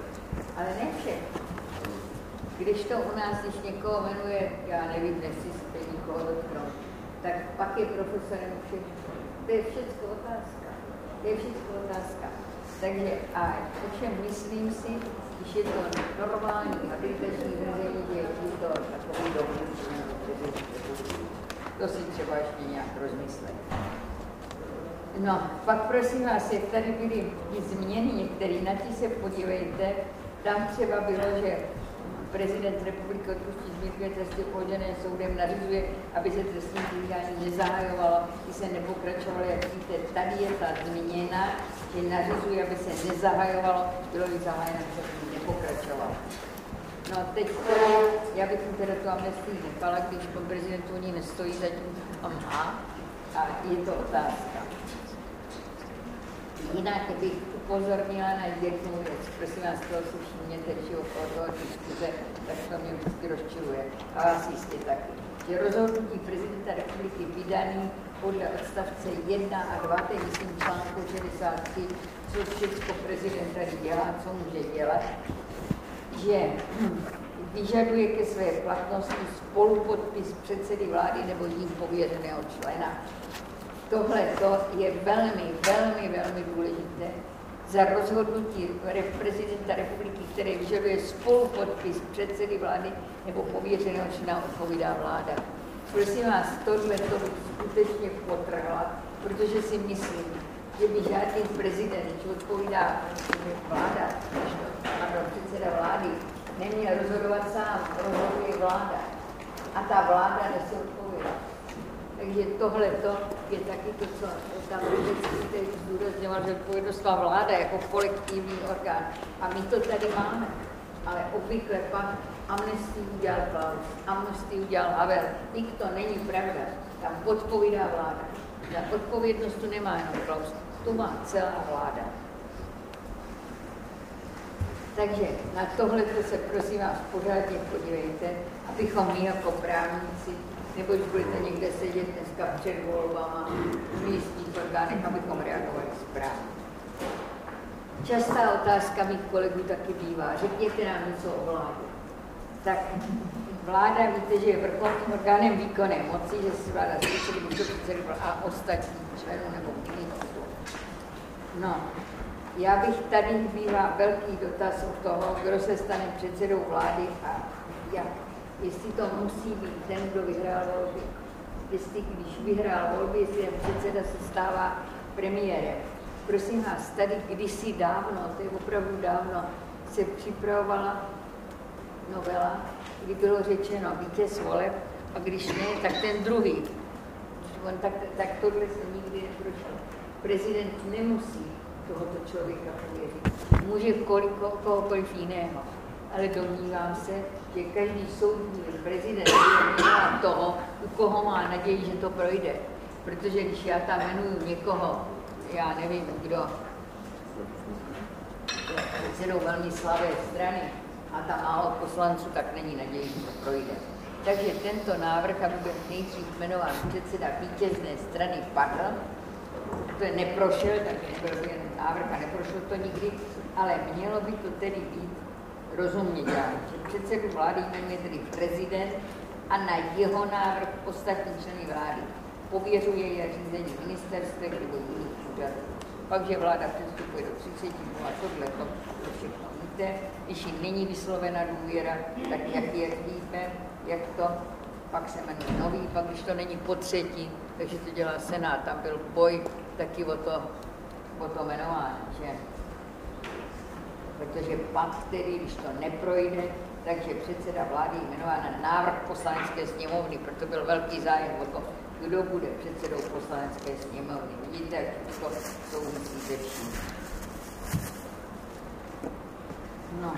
ale ne všech. Když to u nás, když někoho jmenuje, já nevím, jestli se někoho dotknout, tak pak je profesorem všech škol. To je všechno otázka. To je všechno otázka. Takže a ovšem myslím si, když je to normální habilitační řízení, že je to takový dobrý To si třeba ještě nějak rozmyslet. No, pak prosím vás, jak tady byly změny některé, na ti se podívejte, tam třeba bylo, že prezident republiky odpustí zbytkové tresty uložené soudem nařizuje, aby se trestní stíhání nezahajovalo, když se nepokračovalo, jak víte, tady je ta změna, že nařizuje, aby se nezahajovalo, bylo by zahájeno, se nepokračovalo. No a teď já bych teda tu amnestii nechala, když pan prezident u ní nestojí, zatím on má, a je to otázka. Jinak bych upozornila na jednu věc. Prosím vás, toho si všimněte, že okolo toho diskuze, tak to mě vždycky rozčiluje. A vás jistě taky. Že rozhodnutí prezidenta republiky vydaný podle odstavce 1 a 2, tedy myslím článku 63, co všechno prezident tady dělá, co může dělat, že vyžaduje ke své platnosti spolupodpis předsedy vlády nebo jím pověřeného člena. Tohle je velmi, velmi, velmi důležité, za rozhodnutí prezidenta republiky, které vyžaduje spolupodpis předsedy vlády nebo pověřeného člena odpovídá vláda. Prosím vás, tohle to bych skutečně potrhla, protože si myslím, že by žádný prezident, když odpovídá vláda, pardon, předseda vlády, neměl rozhodovat sám, rozhoduje vláda. A ta vláda odpovědnost. Takže tohle je taky to, co tam vždycky zdůrazňoval, že odpovědnost má vláda jako kolektivní orgán. A my to tady máme. Ale obvykle pak amnestii udělal Klaus, amnestii udělal Havel. Nik to není pravda. Tam odpovídá vláda. Za odpovědnost tu nemá jenom Klaus, tu má celá vláda. Takže na tohle se prosím vás pořádně podívejte, abychom my jako právníci nebo když budete někde sedět dneska před volbama v místních orgánech, abychom reagovali správně. častá otázka mých kolegů taky bývá, řekněte nám něco o vládě. Tak vláda, víte, že je vrcholným orgánem výkonné moci, že si vláda zvyšili předsedy a ostatní členů nebo jiných. No, já bych tady byla velký dotaz od toho, kdo se stane předsedou vlády a jak. Jestli to musí být ten, kdo vyhrál volby. Jestli když vyhrál volby, jestli ten předseda se stává premiérem. Prosím vás, tady kdysi dávno, to je opravdu dávno, se připravovala novela, kdy bylo řečeno vítěz voleb a když ne, tak ten druhý. On tak, tak tohle se nikdy neprošlo. Prezident nemusí tohoto člověka pověřit. Může kolik, kohokoliv jiného. Ale domnívám se, že každý soudní prezident je toho, u koho má naději, že to projde. Protože když já tam jmenuju někoho, já nevím kdo, předsedou velmi slavé strany a tam málo poslanců, tak není naději, že to projde. Takže tento návrh, aby byl nejdřív jmenován předseda vítězné strany, padl. To je neprošel, tak byl jen návrh a neprošlo to nikdy, ale mělo by to tedy být rozumně dělat. Předsedu vlády jmenuje tedy prezident a na jeho návrh ostatní členy vlády pověřuje je řízení ministerstva nebo jiných úřadů. Pak, že vláda přistupuje do 30 dnů a tohle to, to všechno víte. Když jim není vyslovena důvěra, tak jak je víte, jak to, pak se jmenuje nový, pak když to není po třetí, takže to dělá Senát, tam byl boj taky o to, o to jmenování, že? Protože pak tedy, když to neprojde, takže předseda vlády jmenován na návrh poslanecké sněmovny, proto byl velký zájem o to, kdo bude předsedou poslanecké sněmovny. Vidíte, jak to souvisí se vším. No,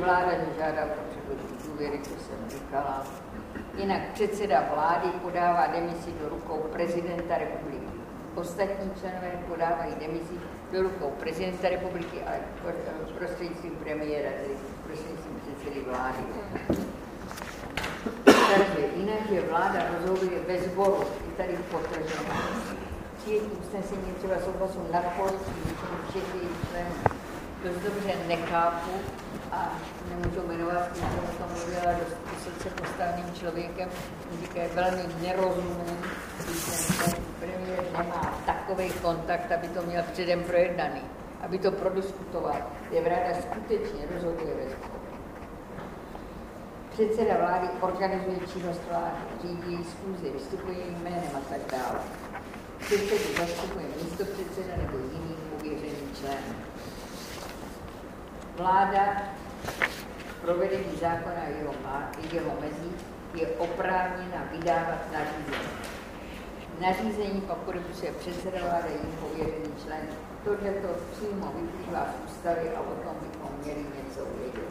vláda nežádá po předložení důvěry, to jsem říkala. Jinak předseda vlády podává demisi do rukou prezidenta republiky. Ostatní členové podávají demisi do rukou prezidenta republiky, ale prostřednictvím premiéra, tedy prostřednictvím předsedy vlády. Takže jinak, že vláda rozhoduje bez sboru, je tady potrženo. Přijetí usnesení třeba souhlasu většinu všech jejich členů. Dost dobře nechápu a nemůžu jmenovat, jsem o tom mluvila dost vysoce postaveným člověkem, říká, je velmi nerozumný, když ten premiér nemá takový kontakt, aby to měl předem projednaný, aby to prodiskutoval. Je vláda skutečně rozhoduje bez Předseda vlády organizuje činnost vlády, řídí schůzy, vystupuje jménem a tak dále. Předsedu zastupuje místo předseda nebo jiný pověřený člen. Vláda provedení zákona jeho, jeho mezí je oprávněna vydávat nařízení. Nařízení pak podepisuje předseda vlády jejím pověřený člen. Tohle to přímo vyplývá z ústavy a o tom bychom měli něco vědět.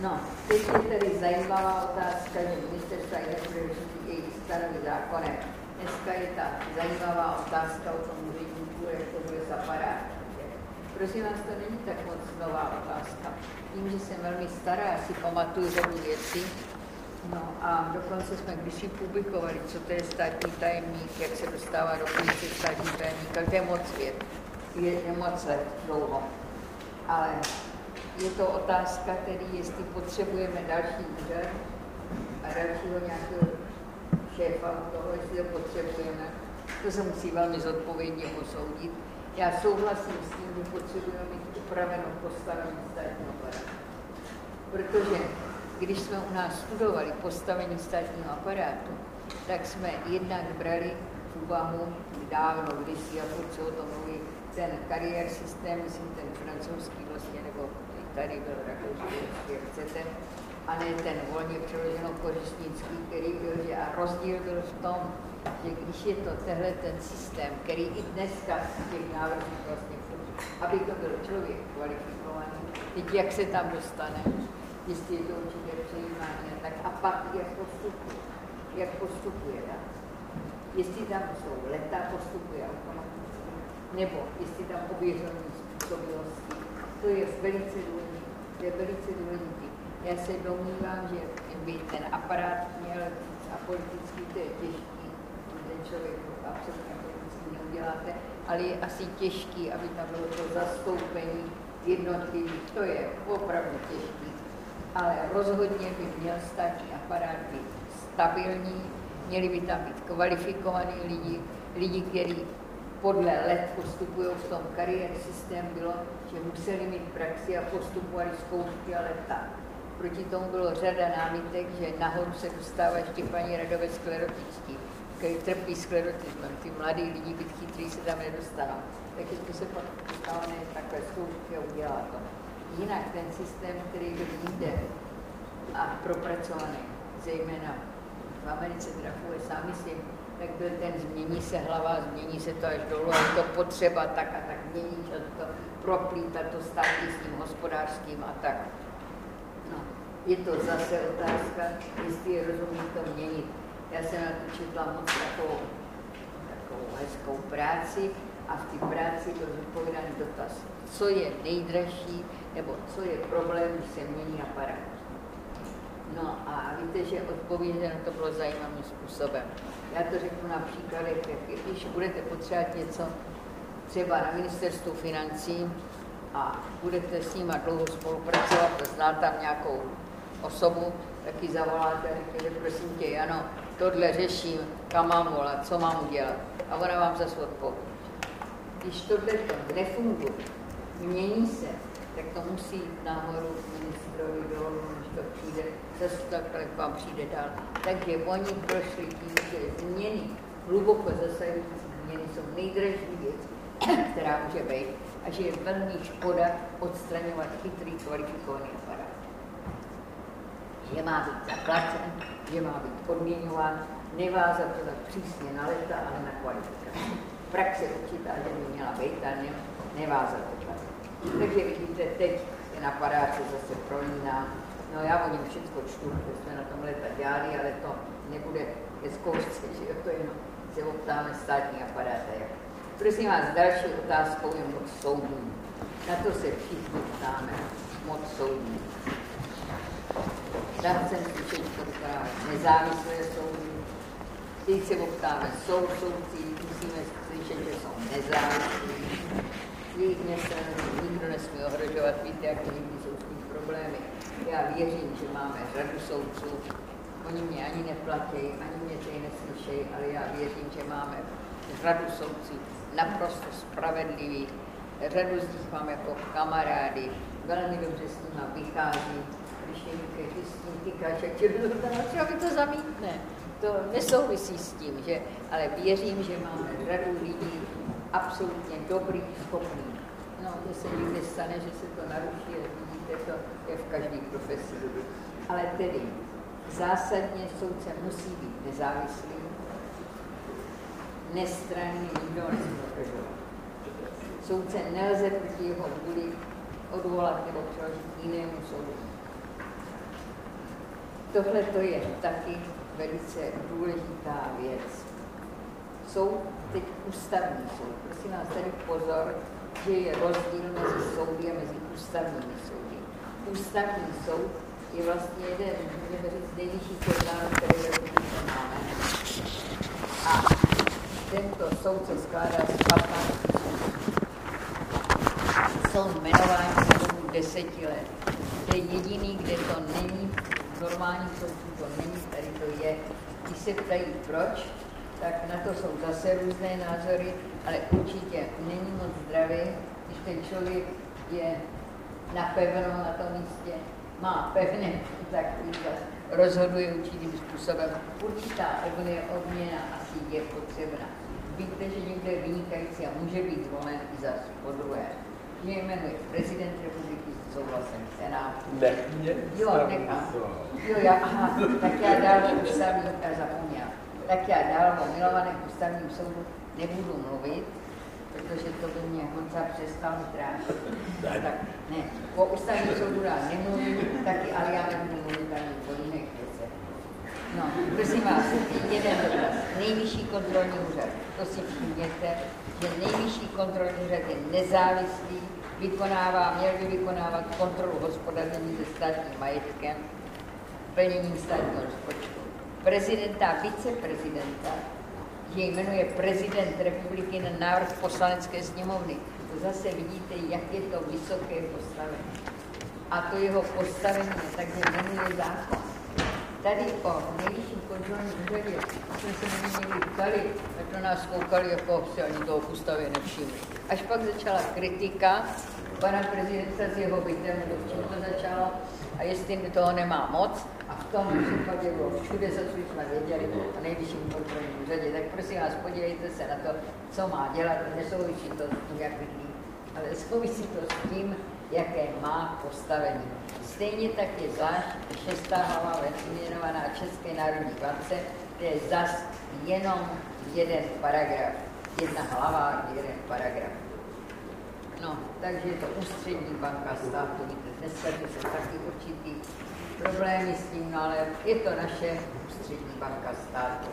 No, teď je tedy zajímavá otázka, že ministerstva nebude řešit jejich stanovy zákonem. Dneska je ta zajímavá otázka o tom úředníku, jak to bude zapadat. Prosím vás, to není tak moc nová otázka. Tím, že jsem velmi stará, si pamatuju řadu věcí, No a dokonce jsme kdysi publikovali, co to je státní tajemník, jak se dostává do funkce státní tajemníka, to je moc věd, je, je moc let dlouho. Ale je to otázka tedy, jestli potřebujeme další úřad a dalšího nějakého šéfa toho, jestli to potřebujeme. To se musí velmi zodpovědně posoudit. Já souhlasím s tím, že potřebujeme mít upravenou postavení státního aparátu. Protože když jsme u nás studovali postavení státního aparátu, tak jsme jednak brali v úvahu dávno, kdysi, a co o tom mluví, ten kariér systém, myslím ten francouzský vlastně, nebo tady byl rakouský, jak chcete, a ne ten volně přeloženo kořistnický, který byl, že a rozdíl byl v tom, že když je to tehle ten systém, který i dneska v těch návrzích vlastně aby to byl člověk kvalifikovaný, teď jak se tam dostane, jestli je to určitě přejímání, tak a pak jak postupuje, jak postupuje, tak? jestli tam jsou leta, postupuje automaticky, nebo jestli tam ověření způsobilosti, to je velice důležité. To je velice důležité. Já se domnívám, že by ten aparát měl a politický to je těžký, ten člověk absolutně politický neuděláte, ale je asi těžký, aby tam bylo to zastoupení jednotlivých. To je opravdu těžký. Ale rozhodně by měl státní aparát být stabilní, měli by tam být kvalifikovaní lidi, lidi, kteří podle let postupují v tom kariér systém bylo, že museli mít praxi a postupovali zkoušky a leta. Proti tomu bylo řada námitek, že nahoru se dostává ještě paní Radové sklerotický, který trpí sklerotismem. Ty mladí lidi, být chytrý, se tam nedostanou. Takže to se pak dostane takové zkoušky udělá to. Jinak ten systém, který byl jinde a propracovaný, zejména v Americe trafuje sám myslím, tak byl ten změní se hlava, změní se to až dolů, je to potřeba tak a tak mění, to proplítat to státní s tím hospodářským a tak. No, je to zase otázka, jestli je rozumí to měnit. Já jsem na to četla moc takovou, takovou hezkou práci a v té práci byl zodpovědaný dotaz, co je nejdražší, nebo co je problém, když se mění aparát. No a víte, že odpověděno to bylo zajímavým způsobem. Já to řeknu na příkladech, když budete potřebovat něco třeba na ministerstvu financí a budete s nima dlouho spolupracovat, zná tam nějakou osobu, tak ji zavoláte a řekněte, prosím tě, Jano, tohle řeším, kam mám volat, co mám udělat. A ona vám zase odpoví. Když tohle to nefunguje, mění se, tak to musí jít nahoru ministrovi dolů, než to přijde, zase takhle k vám přijde dál. Takže oni prošli tím, že změny, hluboko zasahující změny jsou nejdražší věc, která může být a že je velmi škoda odstraňovat chytrý kvalifikovaný aparát. Že má být zaplacen, že má být odměňován, nevázat to tak přísně na leta, ale na kvalifikaci. Praxe že by měla být, ale nevázat to tak. Takže vidíte, teď ten aparát se zase prolíná. No já o něm všechno čtu, že jsme na tom leta dělali, ale to nebude ke zkoušce, že jo, to jenom se optáme státní aparát. Jak. Prosím vás, další otázkou je moc soudů. Na to se všichni ptáme. Moc soudů. Slyšet, to vypadáme nezávislé soudy. Teď se optáme, jsou soudci, musíme slyšet, že jsou nezávislí. Jejich nestrannosti nikdo nesmí ohrožovat, víte, jak někdy jsou s tím problémy. Já věřím, že máme řadu soudců, oni mě ani neplatí, ani mě tady neslyšejí, ale já věřím, že máme řadu soudců. Naprosto spravedlivých, řadu z nich mám jako kamarády, velmi dobře s nimi vychází, když tím tykáš, jak tě by to zamítne. To nesouvisí s tím, že, ale věřím, že máme řadu lidí, absolutně dobrý, schopný. No, to se nikdy stane, že se to naruší, vidíte, to je v každé profesi. Ale tedy zásadně soudce musí být nezávislý, nestranný, nikdo Soudce nelze proti jeho vůli odvolat nebo přeložit jinému soudu. Tohle to je taky velice důležitá věc. Soud teď ústavní soud. Prosím vás tady pozor, že je rozdíl mezi soudy a mezi ústavními soudy. Ústavní soud je vlastně jeden, můžeme říct, nejvyšší orgán, který republice máme. A tento soud se skládá z 15 jsou jmenováni dobu deseti let. To je jediný, kde to není, normální soudu to není, tady to je. Když se ptají proč, tak na to jsou zase různé názory, ale určitě není moc zdravý, když ten člověk je napevno na tom místě, má pevné, tak rozhoduje určitým způsobem. Určitá odměna asi je potřebná. Víte, že někdo je vynikající a může být zvolen i za po druhé. Mě jmenuje prezident republiky souhlasem Senátu. Ne, Jo, nechám. Jo, já, aha, tak já dál ústavní zapomněl tak já dál o milovaném ústavním soudu nebudu mluvit, protože to by mě Honza přestal trápit. Tak ne, o ústavním soudu dál nemluvím, taky, ale já nebudu mluvit ani o jiných. No, prosím vás, jeden dotaz. Nejvyšší kontrolní úřad, to si všimněte, že nejvyšší kontrolní úřad je nezávislý, vykonává, měl by vykonávat kontrolu hospodaření se státním majetkem, plněním státního rozpočtu prezidenta a viceprezidenta že jmenuje prezident republiky na návrh poslanecké sněmovny. To zase vidíte, jak je to vysoké postavení. A to jeho postavení takže jmenuje zákon. Tady o nejvyšším kontrolním úřadě jsme se na někdy ptali, a to nás koukali, jako si ani toho ústavě nevšimli. Až pak začala kritika pana prezidenta z jeho bytem, nebo v čem to začalo, a jestli toho nemá moc, a v tom případě bylo všude, co jsme věděli, a nejvyšším kontrolním úřadě, tak prosím vás, podívejte se na to, co má dělat, nesouvisí to s tím, jak vidí, ale souvisí to s tím, jaké má postavení. Stejně tak je zvlášť šestá hlava věnovaná České národní bance, kde je zas jenom jeden paragraf. Jedna hlava, jeden paragraf. No, takže je to ústřední banka státu. Víte, dneska jsou taky určitý problémy s tím, no ale je to naše ústřední banka státu.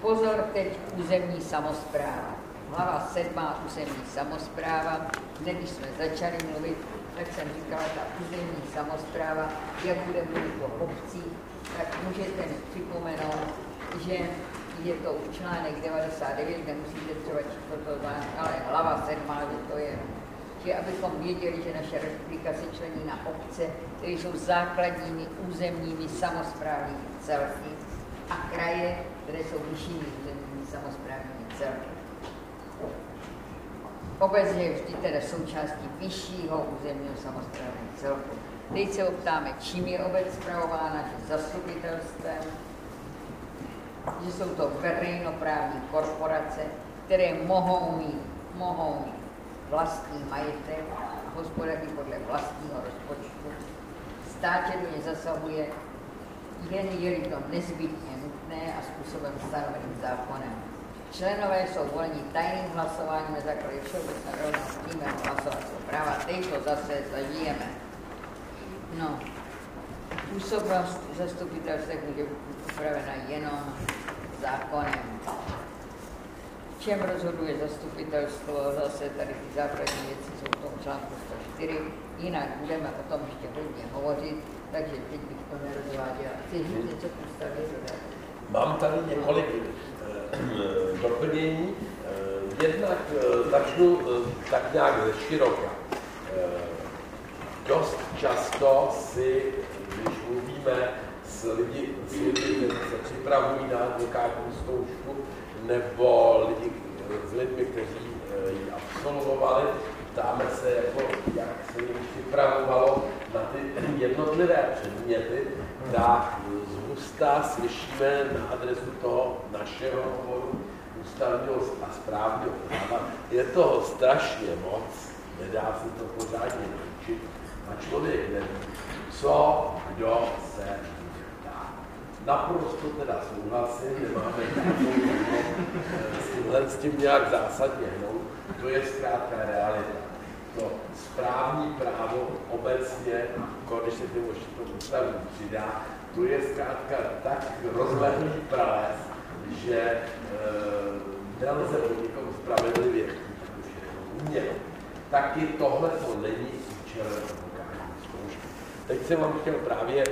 Pozor teď územní samozpráva. Hlava sedmá územní samozpráva. Když jsme začali mluvit, tak jsem říkala, ta územní samozpráva, jak bude mluvit o obcích, tak můžete připomenout, že je to článek 99, nemusíte třeba číslo to znát, ale hlava 7, že to je, že abychom věděli, že naše republika se člení na obce, které jsou základními územními samozprávními celky a kraje, které jsou vyššími územními samozprávními celky. Obec je vždy teda součástí vyššího územního samozprávního celku. Teď se optáme, čím je obec zpravována, že zastupitelstvem, že jsou to veřejnoprávní korporace, které mohou mít, mohou mít vlastní majetek hospodaří podle vlastního rozpočtu. Stát do ně zasahuje, jen je-li to nezbytně nutné a způsobem stanoveným zákonem. Členové jsou voleni tajným hlasováním na základě všeobecného rovného přímého hlasovacího práva. Teď to zase zažijeme. No, působnost zastupitelstv může být upravena jenom zákonem. V čem rozhoduje zastupitelstvo, zase tady ty základní věci jsou v tom článku 104, jinak budeme o tom ještě hodně hovořit, takže teď bych to nerozváděla. Chci říct něco k ústavě? Mám tady několik doplnění. Eh, jednak eh, začnu tak nějak ze široka. Dost často si, když mluvíme s lidi, s lidi kteří se připravují na advokátní zkoušku, nebo lidi, s lidmi, kteří ji absolvovali, ptáme se, jako, jak se jim připravovalo na ty jednotlivé předměty, tak ústa slyšíme na adresu toho našeho oboru ústavního a správního práva. Je toho strašně moc, nedá se to pořádně naučit a člověk neví, co kdo se dá. Naprosto teda souhlasím, nemáme s tímhle s tím nějak zásadně hnout, to je zkrátka realita. To správní právo obecně, když se tomu ústavu přidá, to je zkrátka tak rozlehlý prales, že e, nelze o nikom spravedlivě umět. Taky tohle to není účelem Teď jsem vám chtěl právě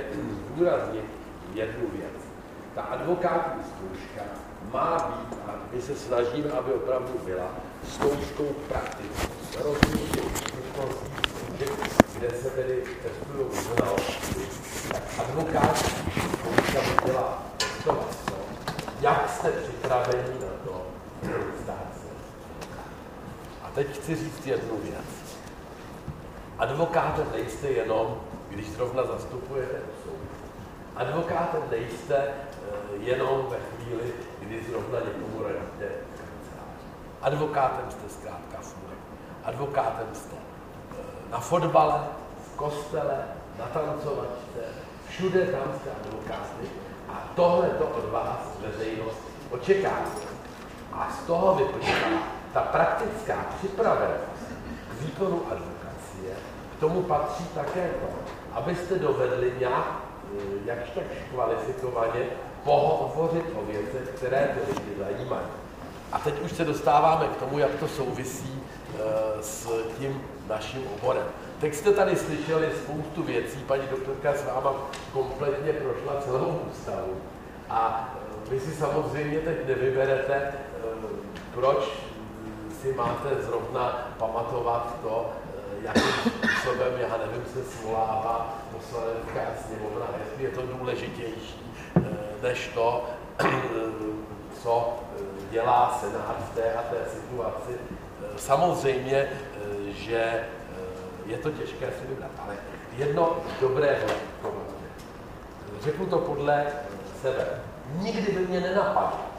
zdůraznit jednu věc. Ta advokátní zkouška má být, a my se snažíme, aby opravdu byla, zkouškou praktickou. Rozumíte kde se tedy testují znalosti, to, jak jste připraveni na to stát se. A teď chci říct jednu věc. Advokátem nejste jenom když zrovna zastupujete osobu. Advokátem nejste eh, jenom ve chvíli, kdy zrovna někomu radíte kancelář. Advokátem jste zkrátka furt. Advokátem jste na fotbale, v kostele, na tancovačce, všude tam jste advokáty a tohle to od vás veřejnost očekává. A z toho vyplývá ta praktická připravenost k výkonu advokacie, k tomu patří také to, abyste dovedli nějak, eh, jakž tak kvalifikovaně pohovořit o věcech, které ty lidi zajímají. A teď už se dostáváme k tomu, jak to souvisí e, s tím naším oborem. Teď jste tady slyšeli spoustu věcí, paní doktorka s váma kompletně prošla celou ústavu A vy si samozřejmě teď nevyberete, proč si máte zrovna pamatovat to, jakým způsobem, já nevím, se svolává poslanecká sněmovna, jestli je to důležitější, než to, co dělá Senát v té a té situaci. Samozřejmě, že je to těžké si vybrat, ale jedno dobré Řeknu to podle sebe. Nikdy by mě nenapadlo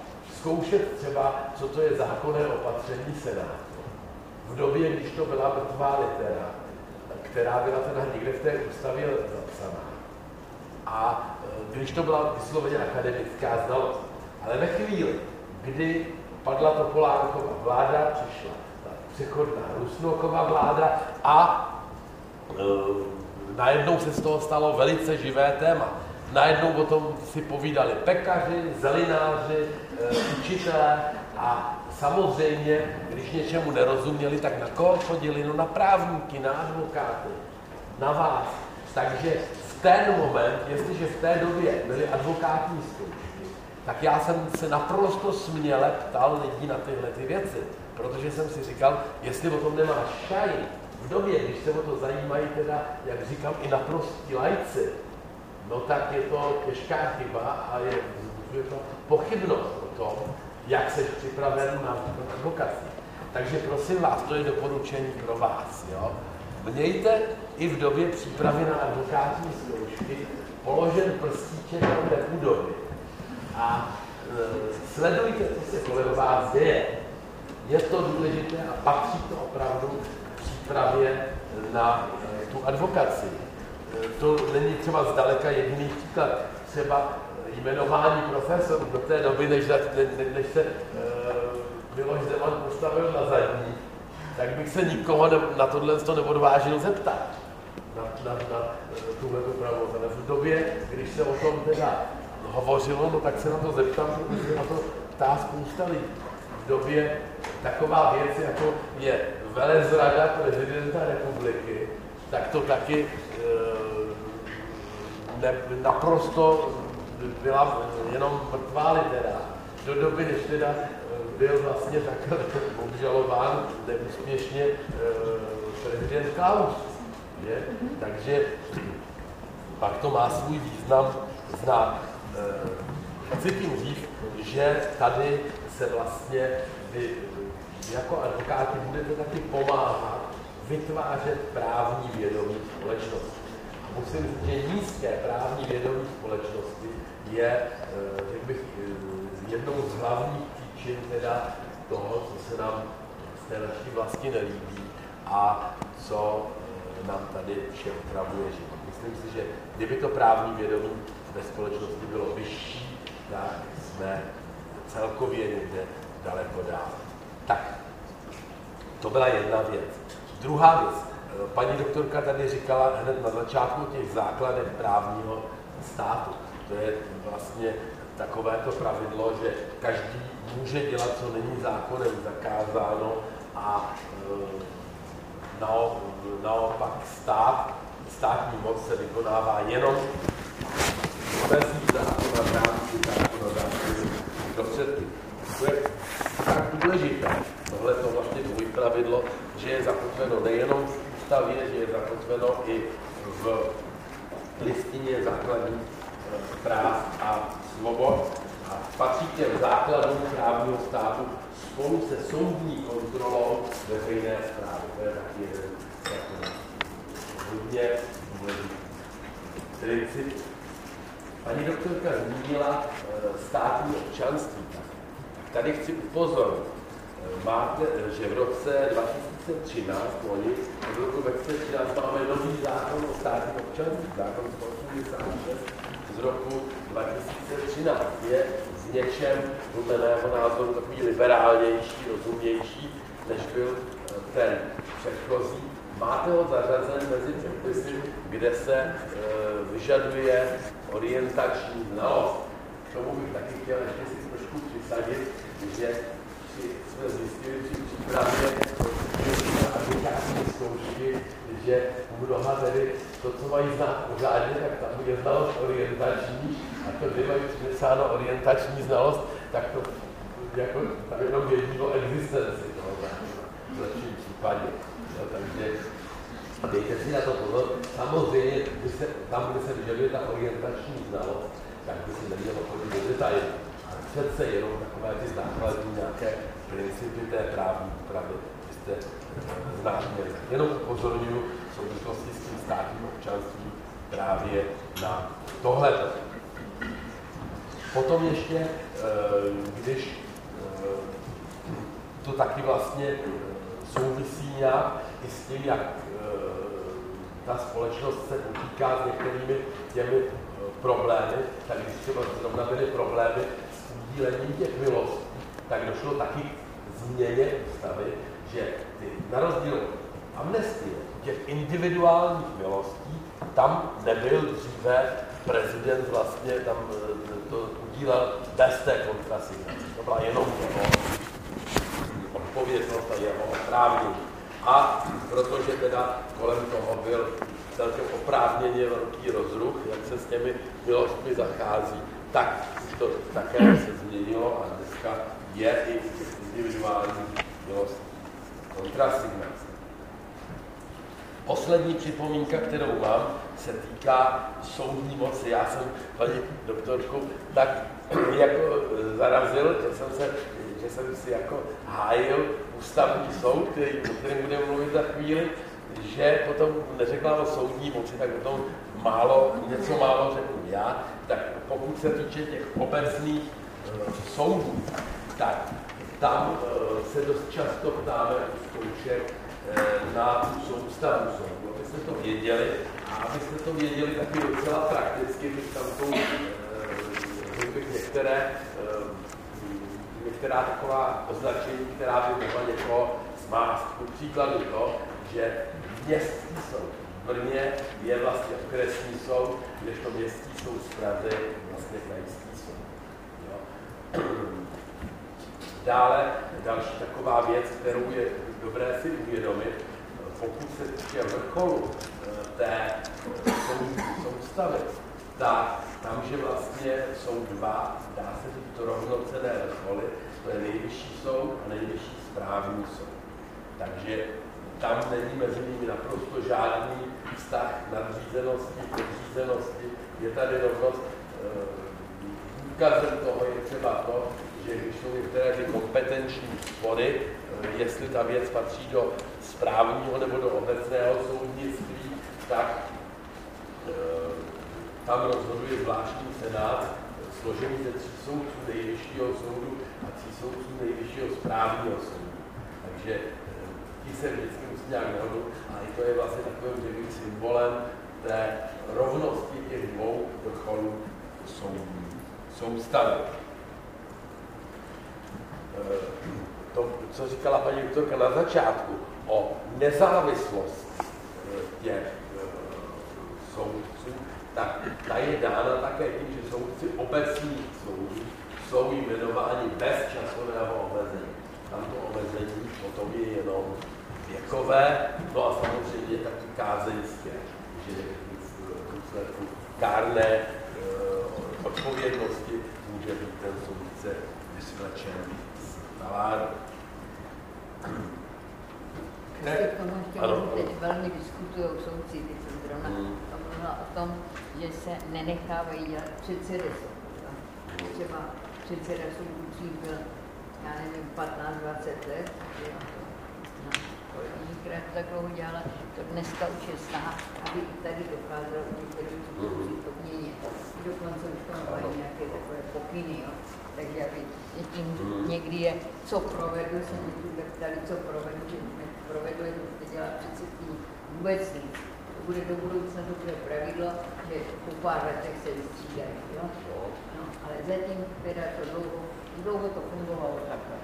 zkoušet třeba, co to je zákonné opatření Senátu. V době, když to byla mrtvá litera, která byla teda někde v té ústavě zapsaná. A e, když to byla vysloveně akademická znalost. Ale ve chvíli, kdy padla Topolánkova vláda, přišla přechodná Rusnoková vláda a e, najednou se z toho stalo velice živé téma. Najednou o tom si povídali pekaři, zelináři, e, učitelé a samozřejmě, když něčemu nerozuměli, tak na koho chodili? No na právníky, na advokáty, na vás. Takže v ten moment, jestliže v té době byly advokátní zkoušky, tak já jsem se naprosto směle ptal lidí na tyhle ty věci, protože jsem si říkal, jestli o tom nemáš šaj, v době, když se o to zajímají teda, jak říkám, i naprostí lajci, no tak je to těžká chyba a je, je to pochybnost o tom, jak se připraven na advokaci. Takže prosím vás, to je doporučení pro vás. Jo? Mějte i v době přípravy na advokátní zkoušky položen prstíček na té údobě a e, sledujte, co se kolem vás děje. Je to důležité a patří to opravdu k přípravě na e, tu advokaci. E, to není třeba zdaleka jediný příklad. Třeba jmenování profesorů do té doby, než, než, než se uh, Miloš Zeman postavil na zadní, tak bych se nikoho ne, na tohle to neodvážil zeptat. Na, na, na tuhle pravost. Ale v době, když se o tom teda hovořilo, no tak se na to zeptám, protože na to ptá spousta lidí. V době taková věc, jako je velezrada prezidenta republiky, tak to taky e, ne, naprosto byla jenom mrtvá litera. Do doby, než teda eh, byl vlastně takhle obžalován neúspěšně eh, prezident Klaus. Je? Takže pak to má svůj význam znát. Eh, chci tím říct, že tady se vlastně vy jako advokáti budete taky pomáhat vytvářet právní vědomí společnosti. Musím říct, že nízké právní vědomí společnosti je, eh, řekl bych, eh, jednou z hlavních příčin teda toho, co se nám z té naší vlasti nelíbí a co eh, nám tady vše otravuje život. Myslím si, že kdyby to právní vědomí ve společnosti bylo vyšší, tak jsme celkově někde daleko dál. Tak, to byla jedna věc. Druhá věc. Paní doktorka tady říkala hned na začátku těch základech právního státu. To je vlastně takové to pravidlo, že každý může dělat, co není zákonem zakázáno a e, naopak stát, státní moc se vykonává jenom bez zákona v rámci zákonodárství prostředky. To je tak důležité, tohle to vlastně tvůj pravidlo, že je zakotveno nejenom v ústavě, že je zakotveno i v listině základních práv a svobod a patří těm základům právního státu spolu se soudní kontrolou veřejné zprávy. To je taky jeden hodně důležitý princip. Paní doktorka zmínila eh, státní občanství. Tady chci upozornit, eh, máte, že v roce 2013, loni, v roku 2013 máme nový zákon o státním občanství, zákon 186, z roku 2013 je v něčem, podle mého názoru, takový liberálnější, rozumnější, než byl eh, ten předchozí. Máte ho zařazen mezi předpisy, kde se vyžaduje orientační znalost. K tomu bych taky chtěl ještě si trošku přisadit, že si jsme zjistili při přípravě zkoušky, že mnoha tedy to, co mají znát pořádně, tak tam je znalost orientační, a to, že mají přinesáno orientační znalost, tak to jako tam jenom vědí o existenci toho v lepším případě. No, takže dejte si na to pozor. Samozřejmě, by se, tam, kde se vyžaduje ta orientační znalost, tak by se nemělo chodit do detailu. Ale přece jenom takové ty základní nějaké principy té právní úpravy byste znát měli. Jenom upozorňuji v souvislosti s tím státním občanstvím právě na tohle. Potom ještě, eh, když eh, to taky vlastně eh, souvisí nějak i s tím, jak ta společnost se potýká s některými těmi problémy, tak když třeba zrovna byly problémy s udílením těch milostí, tak došlo taky k změně ústavy, že ty, na rozdíl amnestie, těch individuálních milostí, tam nebyl dříve prezident vlastně tam eh, to udílel bez té kontrasignace. To byla jenom jeho odpovědnost a jeho oprávnění. A protože teda kolem toho byl celkem oprávněně velký rozruch, jak se s těmi milostmi zachází, tak to také se změnilo a dneska je i individuální milost kontrasignace. Poslední připomínka, kterou mám, se týká soudní moci. Já jsem paní doktorku tak jako zarazil, že jsem, se, že jsem si jako hájil ústavní soud, který, o kterém budeme mluvit za chvíli, že potom neřekla o soudní moci, tak potom málo, něco málo řeknu já, tak pokud se týče těch obecných uh, soudů, tak tam uh, se dost často ptáme u zkoušek uh, na tu soustavu soudu, abyste to věděli. A abyste to věděli taky docela prakticky, když tam jsou uh, některé, některá taková označení, která by mohla někoho zmást. Ku příkladu to, že městský soud v Brně je vlastně okresní soud, to městský soud z Praze vlastně krajský soud. Jo. Dále další taková věc, kterou je dobré si uvědomit, pokud se týče vrcholu eh, té soustavy, tak tam, že vlastně jsou dva, dá se říct, rovnocené vrcholy, to je nejvyšší soud a nejvyšší správní soud. Takže tam není mezi nimi naprosto žádný vztah nadřízenosti, podřízenosti, je tady rovnost. Eh, důkazem toho je třeba to, že když jsou některé ty kompetenční spory, eh, jestli ta věc patří do správního nebo do obecného soudnictví, tak eh, tam rozhoduje zvláštní senát, složený ze tří soudců nejvyššího soudu a tří soudců nejvyššího správního soudu. Takže ti se vždycky nějak nehodu, a i to je vlastně takovým řekl, symbolem té rovnosti těch dvou vrcholů soustavy. Eh, to, co říkala paní doktorka na začátku o nezávislosti eh, těch eh, soudců, tak ta je dána také tím, že soudci obecných soudů jsou jmenováni bez časového omezení. Tam to omezení potom je jenom věkové, no a samozřejmě taky kázeňské, že v důsledku kárné e, odpovědnosti může být ten soudce vysvlečen z taláru. Ano. teď velmi diskutují soudci, teď jsem zrovna hmm. o tom, že se nenechávají dělat předsedy. Třeba předseda soudu byl, já nevím, 15-20 let, to tak dlouho dělala, to dneska už je snaha, aby i tady dokázal některým způsobem to měnit. Dokonce už tam mají nějaké takové pokyny, jo. Takže aby tím někdy je, co provedl, se mě tu ptali, co provedl, že provedl, to dělá předsedkyní vůbec nic. Bude do budoucna bude pravidlo, že po pár letech se vystřídají. No, ale zatím teda to dlouho, dlouho to fungovalo takhle.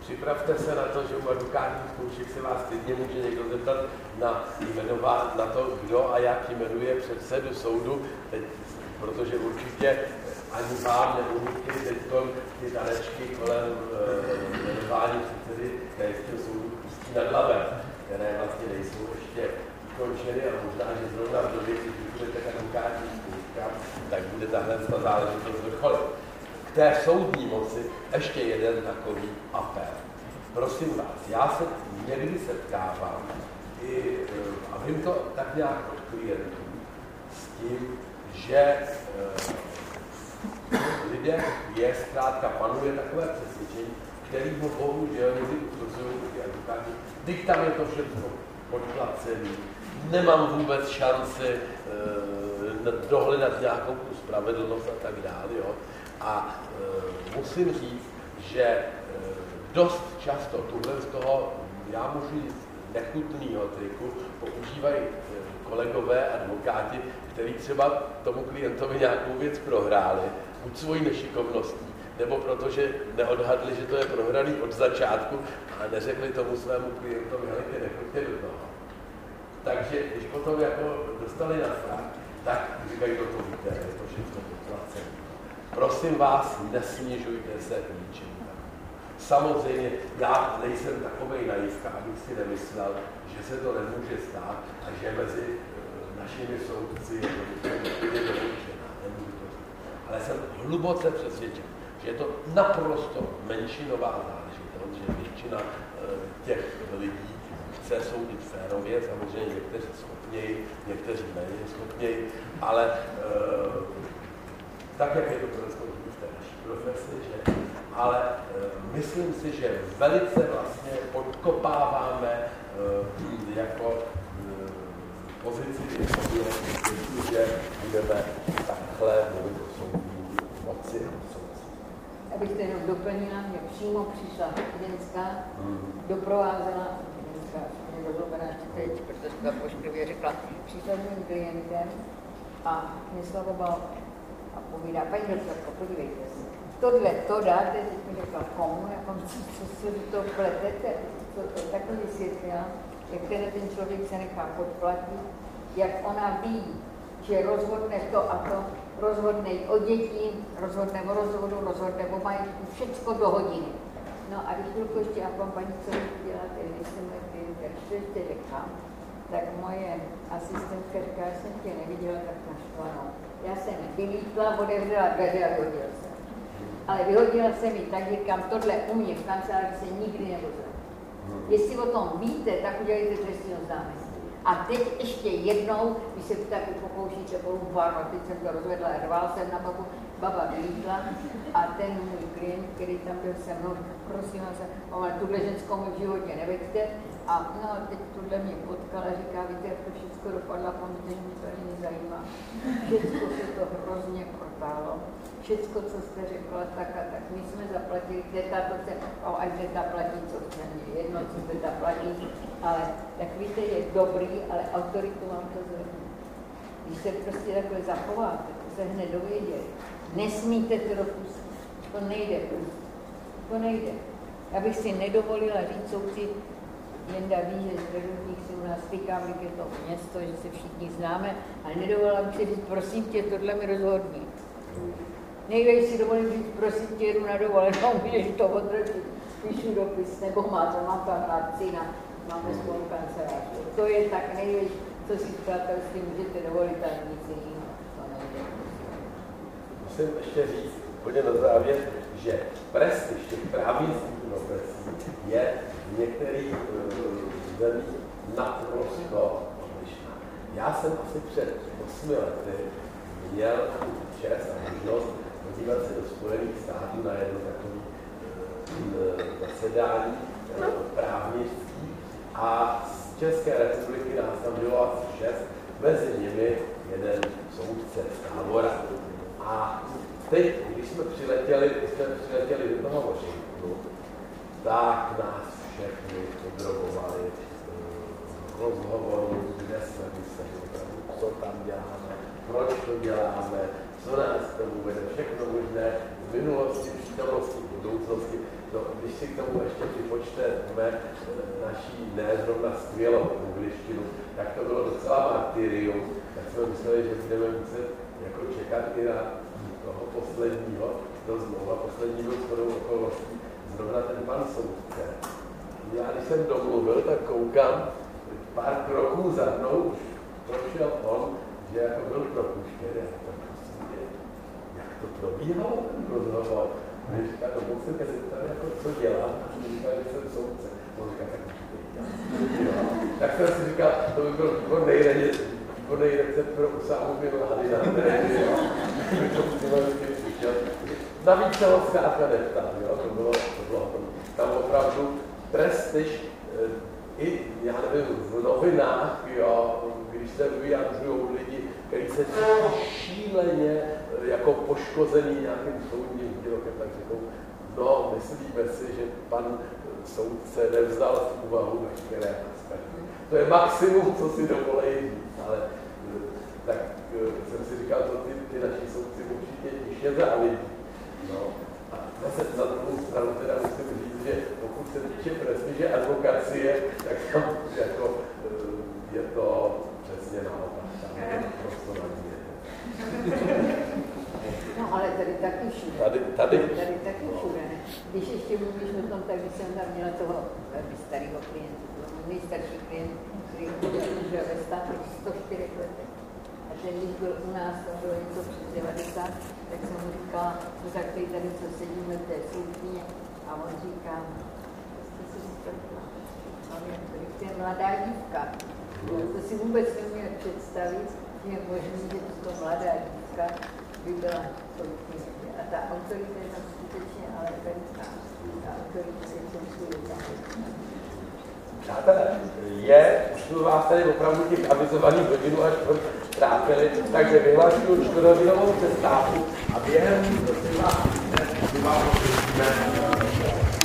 připravte se na to, že u advokátních zkoušek se vás klidně může někdo zeptat na, jmenová, na to, kdo a jak jmenuje předsedu soudu, teď, protože určitě ani vám neumíte teď ty tanečky kolem e, jmenování předsedy krajského soudu nad labem, které vlastně nejsou ještě ukončeny a možná, že zrovna v době, když budete k advokátní zkouškám, tak bude tahle záležitost vrcholit. K té soudní moci ještě jeden takový apel. Prosím vás, já se někdy setkávám i, eh, a vím to tak nějak od klientů, s tím, že e, lidé je zkrátka panuje takové přesvědčení, který ho bohužel někdy utvrzují. Teď tam je to všechno podplacený, nemám vůbec šanci e, dohledat nějakou tu spravedlnost a tak dále. Jo. A e, musím říct, že e, dost často tuhle z toho, já můžu říct, nechutného triku používají kolegové advokáti, kteří třeba tomu klientovi nějakou věc prohráli, buď svojí nešikovností, nebo protože neodhadli, že to je prohraný od začátku a neřekli tomu svému klientovi, hejte, nechoďte do toho. Takže když potom jako dostali na strach, tak říkají, to to víte, je to všechno podplacené. Prosím vás, nesnižujte se ničím. Samozřejmě, já nejsem takový naivka, abych si nemyslel, že se to nemůže stát a že mezi eh, našimi soudci je to, je to Ale jsem hluboce přesvědčen, že je to naprosto menšinová záležitost, že většina eh, těch lidí chce soudit férově, samozřejmě někteří schopněji, někteří méně schopněji, ale e, tak, jak je to v té naší profesi, že, ale e, myslím si, že velice vlastně podkopáváme e, jako e, pozici že budeme takhle mluvit o soudní moci a abych to jenom doplnila, mě přímo přišla ženská, hmm. doprovázela, ještě teď, protože to pošklivě řekla, mým klientem a mě slavoval a povídá, paní doktorko, podívejte se, tohle to dáte, teď mi řekla, komu, jako, co, co se to pletete, co to takhle vysvětlila, jak ten, ten člověk se nechá podplatit, jak ona ví, že rozhodne to a to, rozhodne o děti, rozhodne o rozvodu, rozhodne o majetku, všecko do hodiny. No a když chvilku ještě paní, co děláte, když jsem tak ještě řekla, tak moje asistentka říká, že jsem tě neviděla tak naštvanou. Já jsem vylítla, otevřela dveře a vyhodila jsem. Ale vyhodila jsem ji tak, říkám, tohle u mě v kanceláři se nikdy nevozilo. Jestli o tom víte, tak udělejte trestní oznámení. A teď ještě jednou, když se taky pokoušíte polubáno, teď jsem to rozvedla, rval jsem na babu, baba vylítla a ten můj klient, který tam byl se mnou, prosím vás, ale tuhle ženskou mi v životě neveďte. A no, teď tuhle mě potkala, říká, víte, jak to všechno dopadlo, pan mě to nezajímá. Všechno se to hrozně protálo. Všechno, co jste řekla, tak a tak. My jsme zaplatili, teta to se, o, ať teta platí, co chce, jedno, co teta platí, ale tak víte, je dobrý, ale autoritu vám to zvedne. Když se prostě takhle zachováte, to se hned dovědět. Nesmíte to dopustit. To nejde. To nejde. Já bych si nedovolila říct souci, Jenda ví, že z si u nás říkám, je to město, že se všichni známe, ale nedovolila bych si říct, prosím tě, tohle mi rozhodni. Nejde si dovolím říct, prosím tě, jdu na dovolenou, můžeš to odročit, píšu dopis, nebo má to, mám tam na syna, máme spolu kancelář. To je tak největší, co si přátelství můžete dovolit a nic. Musím ještě říct úplně na závěr, že prestiž těch právnických profesí je v některých uh, zemích naprosto odlišná. Já jsem asi před 8 lety měl čest a možnost podívat se do Spojených států na jedno takové uh, zasedání uh, právnických a z České republiky nás tam bylo asi šest, mezi nimi jeden soudce z tábora. A teď, když jsme přiletěli, když jsme přiletěli do toho Washingtonu, tak nás všechny podrobovali uh, rozhovoru, kde jsme mysleli, co tam děláme, proč to děláme, co nás tomu vede, všechno možné z minulosti, přítomnosti, budoucnosti. No, když si k tomu ještě připočteme naší ne zrovna skvělou angličtinu, tak to bylo docela martyrium, tak jsme mysleli, že budeme muset jako čekat i na toho posledního, to znovu, poslední byl shodou okolností, zrovna ten pan soudce. Já když jsem domluvil, tak koukám, pár kroků za mnou prošel on, že jako byl propuštěn. Jak to probíhalo ten rozhovor? A říká, to moc se zeptat, jako co dělám, a říká, že jsem soudce. On říká, tak tak jsem si říkal, to by byl výborný recept, výborný recept pro Usámu Laden na televizi. Navíc se ho zkrátka neptal, jo? To bylo, to bylo tam opravdu prestiž eh, i, já nevím, v novinách, jo, když se vyjadřují lidi, kteří se šíleně jako poškozený nějakým soudním výrokem, tak řeknou, no, myslíme si, že pan soudce nevzdal v úvahu veškeré aspekty. To je maximum, co si dovolí ale tak jsem si říkal, to ty, ty naši soudci určitě tiše zálidí. No, a zase za druhou stranu teda musím říct, že pokud se týče prestiže advokacie, tak tam jako eh, je to přesně naopak. Tam je prostě na No ale tady taky všude. Tady, tady. tady taky všude, ne? Když ještě mluvíš o tom, tak jsem tam měla toho velmi starého klienta, nejstarší klient, který byl ve státu 104 letech. A ten, když byl u nás, to bylo něco přes 90, tak jsem mu říkala, no tak tady, co sedíme v té soudkyně, a on říká, to je mladá dívka. To si vůbec neumím představit, je možné, že to mladá dívka by byla soudkyně. A ta autorita je tam skutečně ale veliká. Ta autorita je v tom Přátelé, je, už jsme vás tady opravdu těch avizovaných hodinu až trápili, takže vyhlašuju čtvrthodinovou přestávku a během, prosím vás, my vám